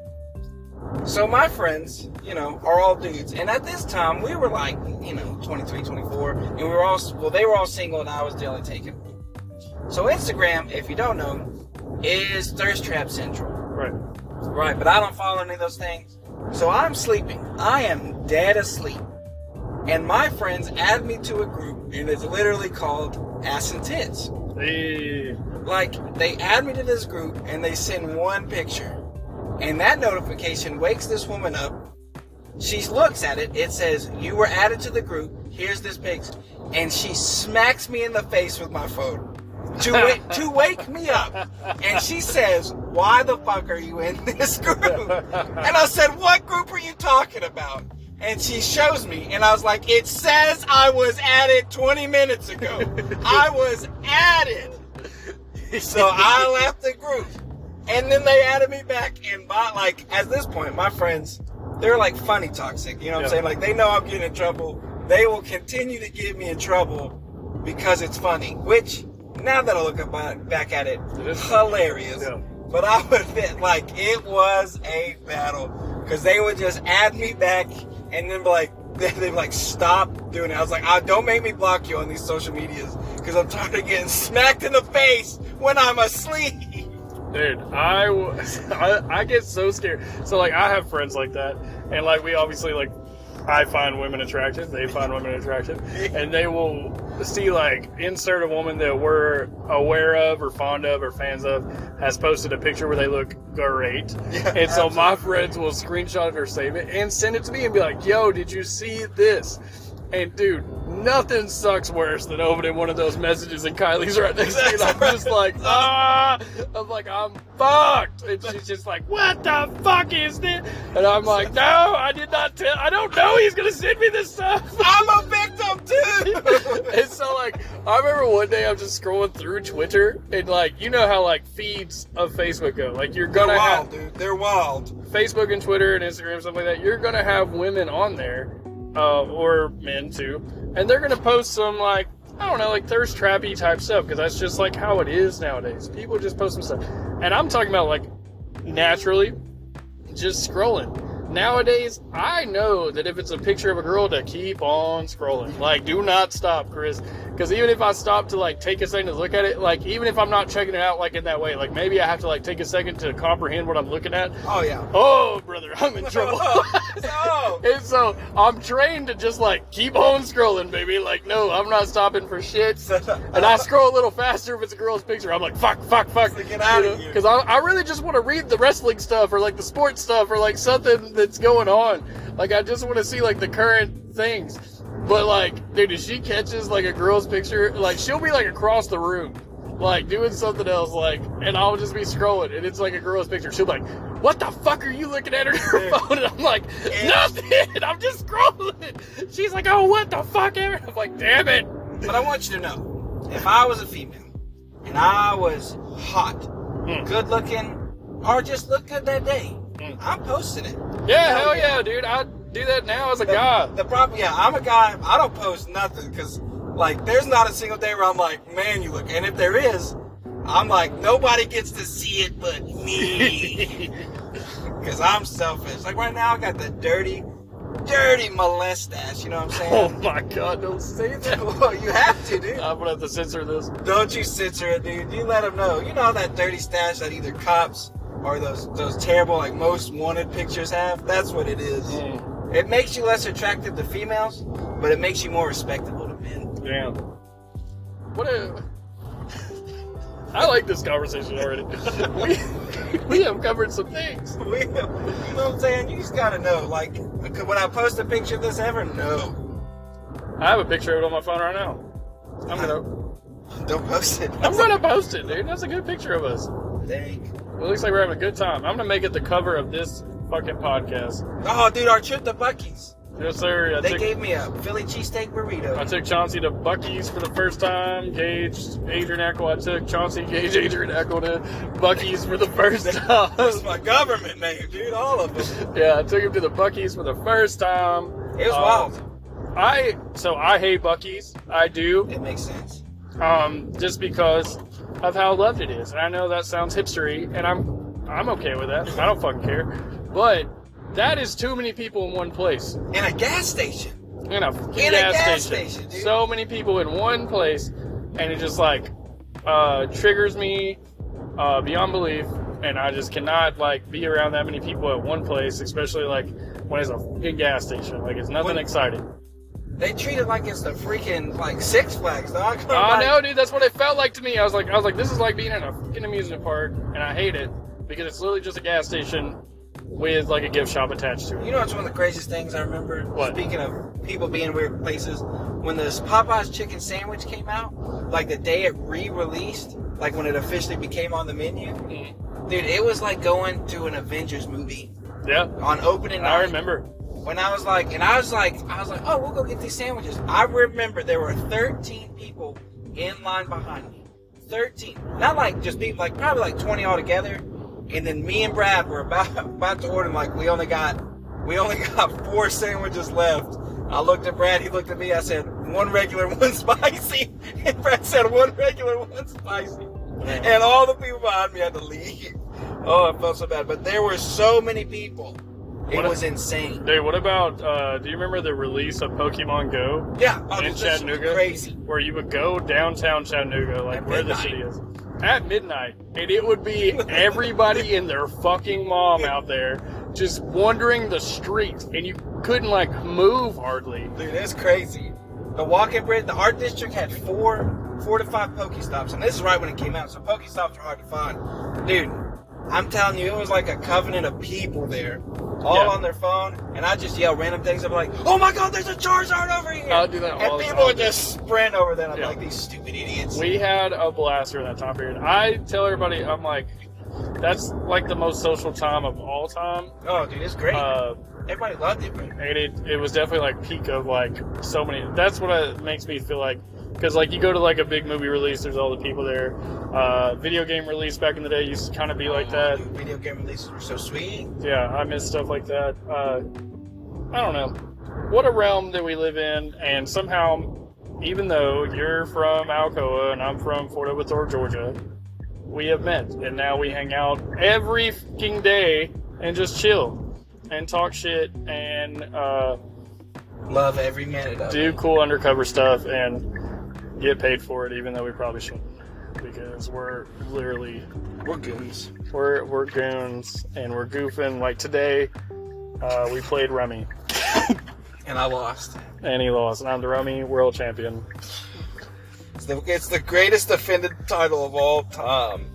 Speaker 2: So my friends, you know, are all dudes, and at this time we were like, you know, 23, 24, and we were all well, they were all single, and I was the only taken. So Instagram, if you don't know, is thirst trap central.
Speaker 1: Right.
Speaker 2: Right, but I don't follow any of those things. So I'm sleeping. I am dead asleep. And my friends add me to a group, and it's literally called Ass and Tits.
Speaker 1: Hey.
Speaker 2: Like, they add me to this group, and they send one picture. And that notification wakes this woman up. She looks at it. It says, You were added to the group. Here's this picture. And she smacks me in the face with my phone to wake, to wake me up. And she says, "Why the fuck are you in this group?" And I said, "What group are you talking about?" And she shows me, and I was like, "It says I was added 20 minutes ago. I was added." So I left the group, and then they added me back. And by like at this point, my friends, they're like funny toxic. You know what
Speaker 1: Yeah.
Speaker 2: I'm saying? Like they know I'm getting in trouble. They will continue to get me in trouble because it's funny. Which now that I look back at it,
Speaker 1: It
Speaker 2: hilarious.
Speaker 1: Yeah.
Speaker 2: But I would admit, like, it was a battle. Because they would just add me back and then be like, they'd be like, stop doing it. I was like, ah, don't make me block you on these social medias. Because I'm tired of getting smacked in the face when I'm asleep.
Speaker 1: Dude, I I get so scared. So like I have friends like that, and like we obviously like I find women attractive, they find women attractive, and they will see like insert a woman that we're aware of or fond of or fans of has posted a picture where they look great,
Speaker 2: Yeah,
Speaker 1: and so my friends will screenshot it or save it and send it to me and be like, "Yo, did you see this?" And dude, nothing sucks worse than opening one of those messages and Kylie's right next to me. And I'm just like, ah, I'm like, I'm fucked. And she's just like, what the fuck is this? And I'm like, no, I did not tell. I don't know he's gonna send me this stuff.
Speaker 2: I'm a victim too.
Speaker 1: and so like I remember one day I'm just scrolling through Twitter and like you know how like feeds of Facebook go. Like you're
Speaker 2: They're
Speaker 1: gonna
Speaker 2: wild,
Speaker 1: have
Speaker 2: dude. They're wild.
Speaker 1: Facebook and Twitter and Instagram stuff like that. You're gonna have women on there, uh, or men too, and they're gonna post some like I don't know like thirst trappy type stuff because that's just like how it is nowadays. People just post some stuff, and I'm talking about like naturally, just scrolling. Nowadays, I know that if it's a picture of a girl, to keep on scrolling. Like, do not stop, Chris. Because even if I stop to like take a second to look at it, like even if I'm not checking it out like in that way, like maybe I have to like take a second to comprehend what I'm looking at.
Speaker 2: Oh yeah.
Speaker 1: Oh, brother, I'm in trouble.
Speaker 2: oh.
Speaker 1: and so I'm trained to just like keep on scrolling, baby. Like, no, I'm not stopping for shit. And I scroll a little faster if it's a girl's picture. I'm like, fuck, fuck, fuck.
Speaker 2: Get out of here.
Speaker 1: Because I, I really just want to read the wrestling stuff or like the sports stuff or like something that's going on. Like, I just want to see like the current things. But like, dude, if she catches like a girl's picture, like she'll be like across the room, like doing something else, like, and I'll just be scrolling, and it's like a girl's picture. She'll be like, "What the fuck are you looking at on your phone?" And I'm like, "Nothing. I'm just scrolling." She's like, "Oh, what the fuck?" Aaron?" I'm like, "Damn it."
Speaker 2: But I want you to know, if I was a female and I was hot,
Speaker 1: Hmm.
Speaker 2: good looking, or just look good that day.
Speaker 1: Mm,
Speaker 2: I'm posting it.
Speaker 1: Yeah,
Speaker 2: Hell
Speaker 1: hell
Speaker 2: yeah.
Speaker 1: yeah, dude. I do that now as a
Speaker 2: The,
Speaker 1: guy.
Speaker 2: the problem, yeah, I'm a guy. I don't post nothing because, like, there's not a single day where I'm like, man, you look. And if there is, I'm like, nobody gets to see it but me because I'm selfish. Like right now, I got the dirty, dirty mustache. You know what I'm saying?
Speaker 1: oh my god, don't say that.
Speaker 2: well, you have to, dude.
Speaker 1: I'm gonna have to censor this.
Speaker 2: Don't you censor it, dude. You let them know. You know that dirty stash that either cops or those those terrible like most wanted pictures have. That's what it is.
Speaker 1: Mm,
Speaker 2: It makes you less attractive to females, but it makes you more respectable to men.
Speaker 1: damn. What a. I like this conversation already. we, we have covered some things.
Speaker 2: We, you know what I'm saying? You just gotta know. Like when I post a picture of this ever, no,
Speaker 1: I have a picture of it on my phone right now. I'm gonna,
Speaker 2: don't post it.
Speaker 1: I'm gonna post it, dude. That's a good picture of us.
Speaker 2: Dang.
Speaker 1: It looks like we're having a good time. I'm gonna make it the cover of this fucking podcast.
Speaker 2: Oh, dude, our trip to Buc-ee's.
Speaker 1: Yes, sir. I
Speaker 2: They
Speaker 1: took,
Speaker 2: gave me a Philly cheesesteak burrito.
Speaker 1: I took Chauncey to Buc-ee's for the first time. Gage, Adrian Akyel. I took Chauncey, Gage, Adrian Akyel to Buc-ee's for the first time.
Speaker 2: That's my government name, dude. All of them.
Speaker 1: yeah, I took him to the Buc-ee's for the first time.
Speaker 2: It was
Speaker 1: Uh,
Speaker 2: wild.
Speaker 1: I so I hate Buc-ee's. I do.
Speaker 2: It makes sense.
Speaker 1: um, just because of how loved it is. And I know that sounds hipstery, and I'm I'm okay with that. I don't fucking care. But that is too many people in one place.
Speaker 2: In a gas station.
Speaker 1: In a
Speaker 2: In a
Speaker 1: gas,
Speaker 2: gas
Speaker 1: station.
Speaker 2: station, dude.
Speaker 1: so many people in one place, and it just like uh, triggers me uh, beyond belief. And I just cannot like be around that many people at one place, especially like when it's a gas station. Like it's nothing
Speaker 2: When-
Speaker 1: exciting.
Speaker 2: They treat it like it's the freaking like Six Flags, dog.
Speaker 1: I
Speaker 2: Like,
Speaker 1: know, dude. That's what it felt like to me. I was like, I was like, this is like being in a fucking amusement park, and I hate it because it's literally just a gas station with like a gift shop attached to it.
Speaker 2: You know what's one of the craziest things I remember?
Speaker 1: What?
Speaker 2: Speaking of people being weird places, when this Popeyes chicken sandwich came out, like the day it re-released, like when it officially became on the menu,
Speaker 1: Mhm.
Speaker 2: dude, it was like going to an Avengers movie
Speaker 1: Yeah,
Speaker 2: on opening night.
Speaker 1: I remember.
Speaker 2: When I was like, and I was like, I was like, oh, we'll go get these sandwiches. I remember there were 13 people in line behind me. 13. Not like just people, like probably like 20 altogether. And then me and Brad were about about to order. Like we only got we only got four sandwiches left. I looked at Brad. He looked at me. I said, one regular, one spicy. And Brad said, one regular, one spicy. And all the people behind me had to leave. Oh, I felt so bad. But there were so many people. It
Speaker 1: What a-
Speaker 2: was insane.
Speaker 1: Dude, what about? Uh, do you remember the release of Pokemon Go
Speaker 2: Yeah, oh,
Speaker 1: in Chattanooga?
Speaker 2: Crazy.
Speaker 1: Where you would go downtown Chattanooga, like
Speaker 2: At
Speaker 1: where the city is, at midnight, and it would be everybody and their fucking mom out there just wandering the streets, and you couldn't like move hardly.
Speaker 2: Dude, that's crazy. The walking bridge, the art district had four, four to five Pokestops, and this is right when it came out, so Pokestops are hard to find. Dude, I'm telling you, it was like a covenant of people there. all
Speaker 1: Yeah.
Speaker 2: on their phone, and I just yell random things. I'm like, "Oh my God, there's a Charizard over here!"
Speaker 1: I'll do that all
Speaker 2: and people would just sprint over there. I'm
Speaker 1: Yeah.
Speaker 2: like, "These stupid idiots."
Speaker 1: We had a blast during that time period. I tell everybody, I'm like, that's like the most social time of all time.
Speaker 2: oh, dude, it's great.
Speaker 1: Uh,
Speaker 2: Everybody loved it, but
Speaker 1: and it, it was definitely like peak of like so many. That's what it makes me feel like. Because like you go to like a big movie release, there's all the people there. Uh, video game release back in the day used to kind of be like that.
Speaker 2: Dude, video game releases were so sweet.
Speaker 1: Yeah, I miss stuff like that. Uh, I don't know. What a realm that we live in, and somehow, even though you're from Alcoa and I'm from Fort Oglethorpe, Georgia, we have met, and now we hang out every fucking day and just chill and talk shit and uh,
Speaker 2: Love every minute of
Speaker 1: do
Speaker 2: it.
Speaker 1: cool undercover stuff and get paid for it, even though we probably shouldn't, because we're literally
Speaker 2: We're goons.
Speaker 1: we're we're goons and we're goofing. Like today, uh, we played Rummy,
Speaker 2: And I lost.
Speaker 1: and he lost, and I'm the Rummy world champion.
Speaker 2: It's the, it's the greatest defended title of all time.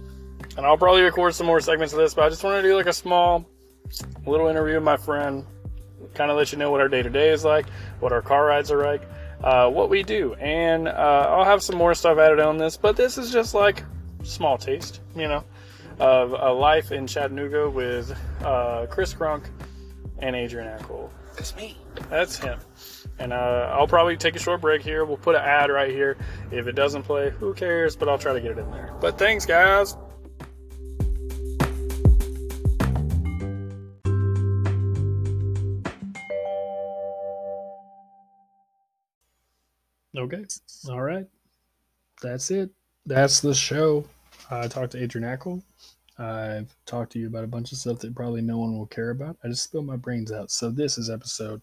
Speaker 1: And I'll probably record some more segments of this, but I just want to do like a small little interview with my friend, kind of let you know what our day to day is like, what our car rides are like, uh, what we do, and uh, I'll have some more stuff added on this. But this is just like small taste, you know, of a life in Chattanooga with uh, Chris Crunk and Adrian Akyel.
Speaker 2: That's me.
Speaker 1: That's him. And uh, I'll probably take a short break here. We'll put an ad right here. If it doesn't play, who cares? But I'll try to get it in there. But thanks, guys.
Speaker 4: Okay. All right. That's it. That's the show. I talked to Adrian Akyel. I've talked to you about a bunch of stuff that probably no one will care about. I just spilled my brains out. So this is episode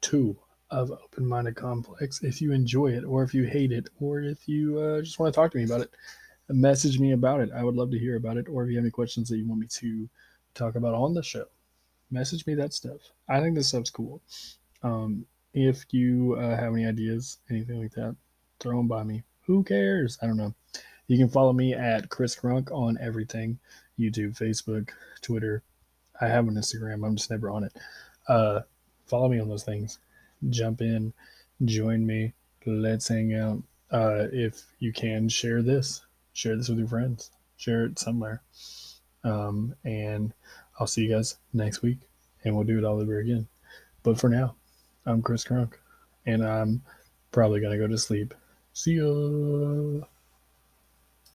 Speaker 4: two of Open Minded Complex. If you enjoy it, or if you hate it, or if you uh, just want to talk to me about it, message me about it. I would love to hear about it. Or if you have any questions that you want me to talk about on the show, message me that stuff. I think this stuff's cool. Um, if you uh, have any ideas, anything like that, throw them by me. Who cares? I don't know. You can follow me at Chris Crunk on everything YouTube, Facebook, Twitter. I have an Instagram. I'm just never on it. Uh, follow me on those things. Jump in, join me. Let's hang out. Uh, if you can, share this. Share this with your friends. Share it somewhere. Um, and I'll see you guys next week, and we'll do it all over again. But for now, I'm Chris Crunk, and I'm probably gonna go to sleep. See ya.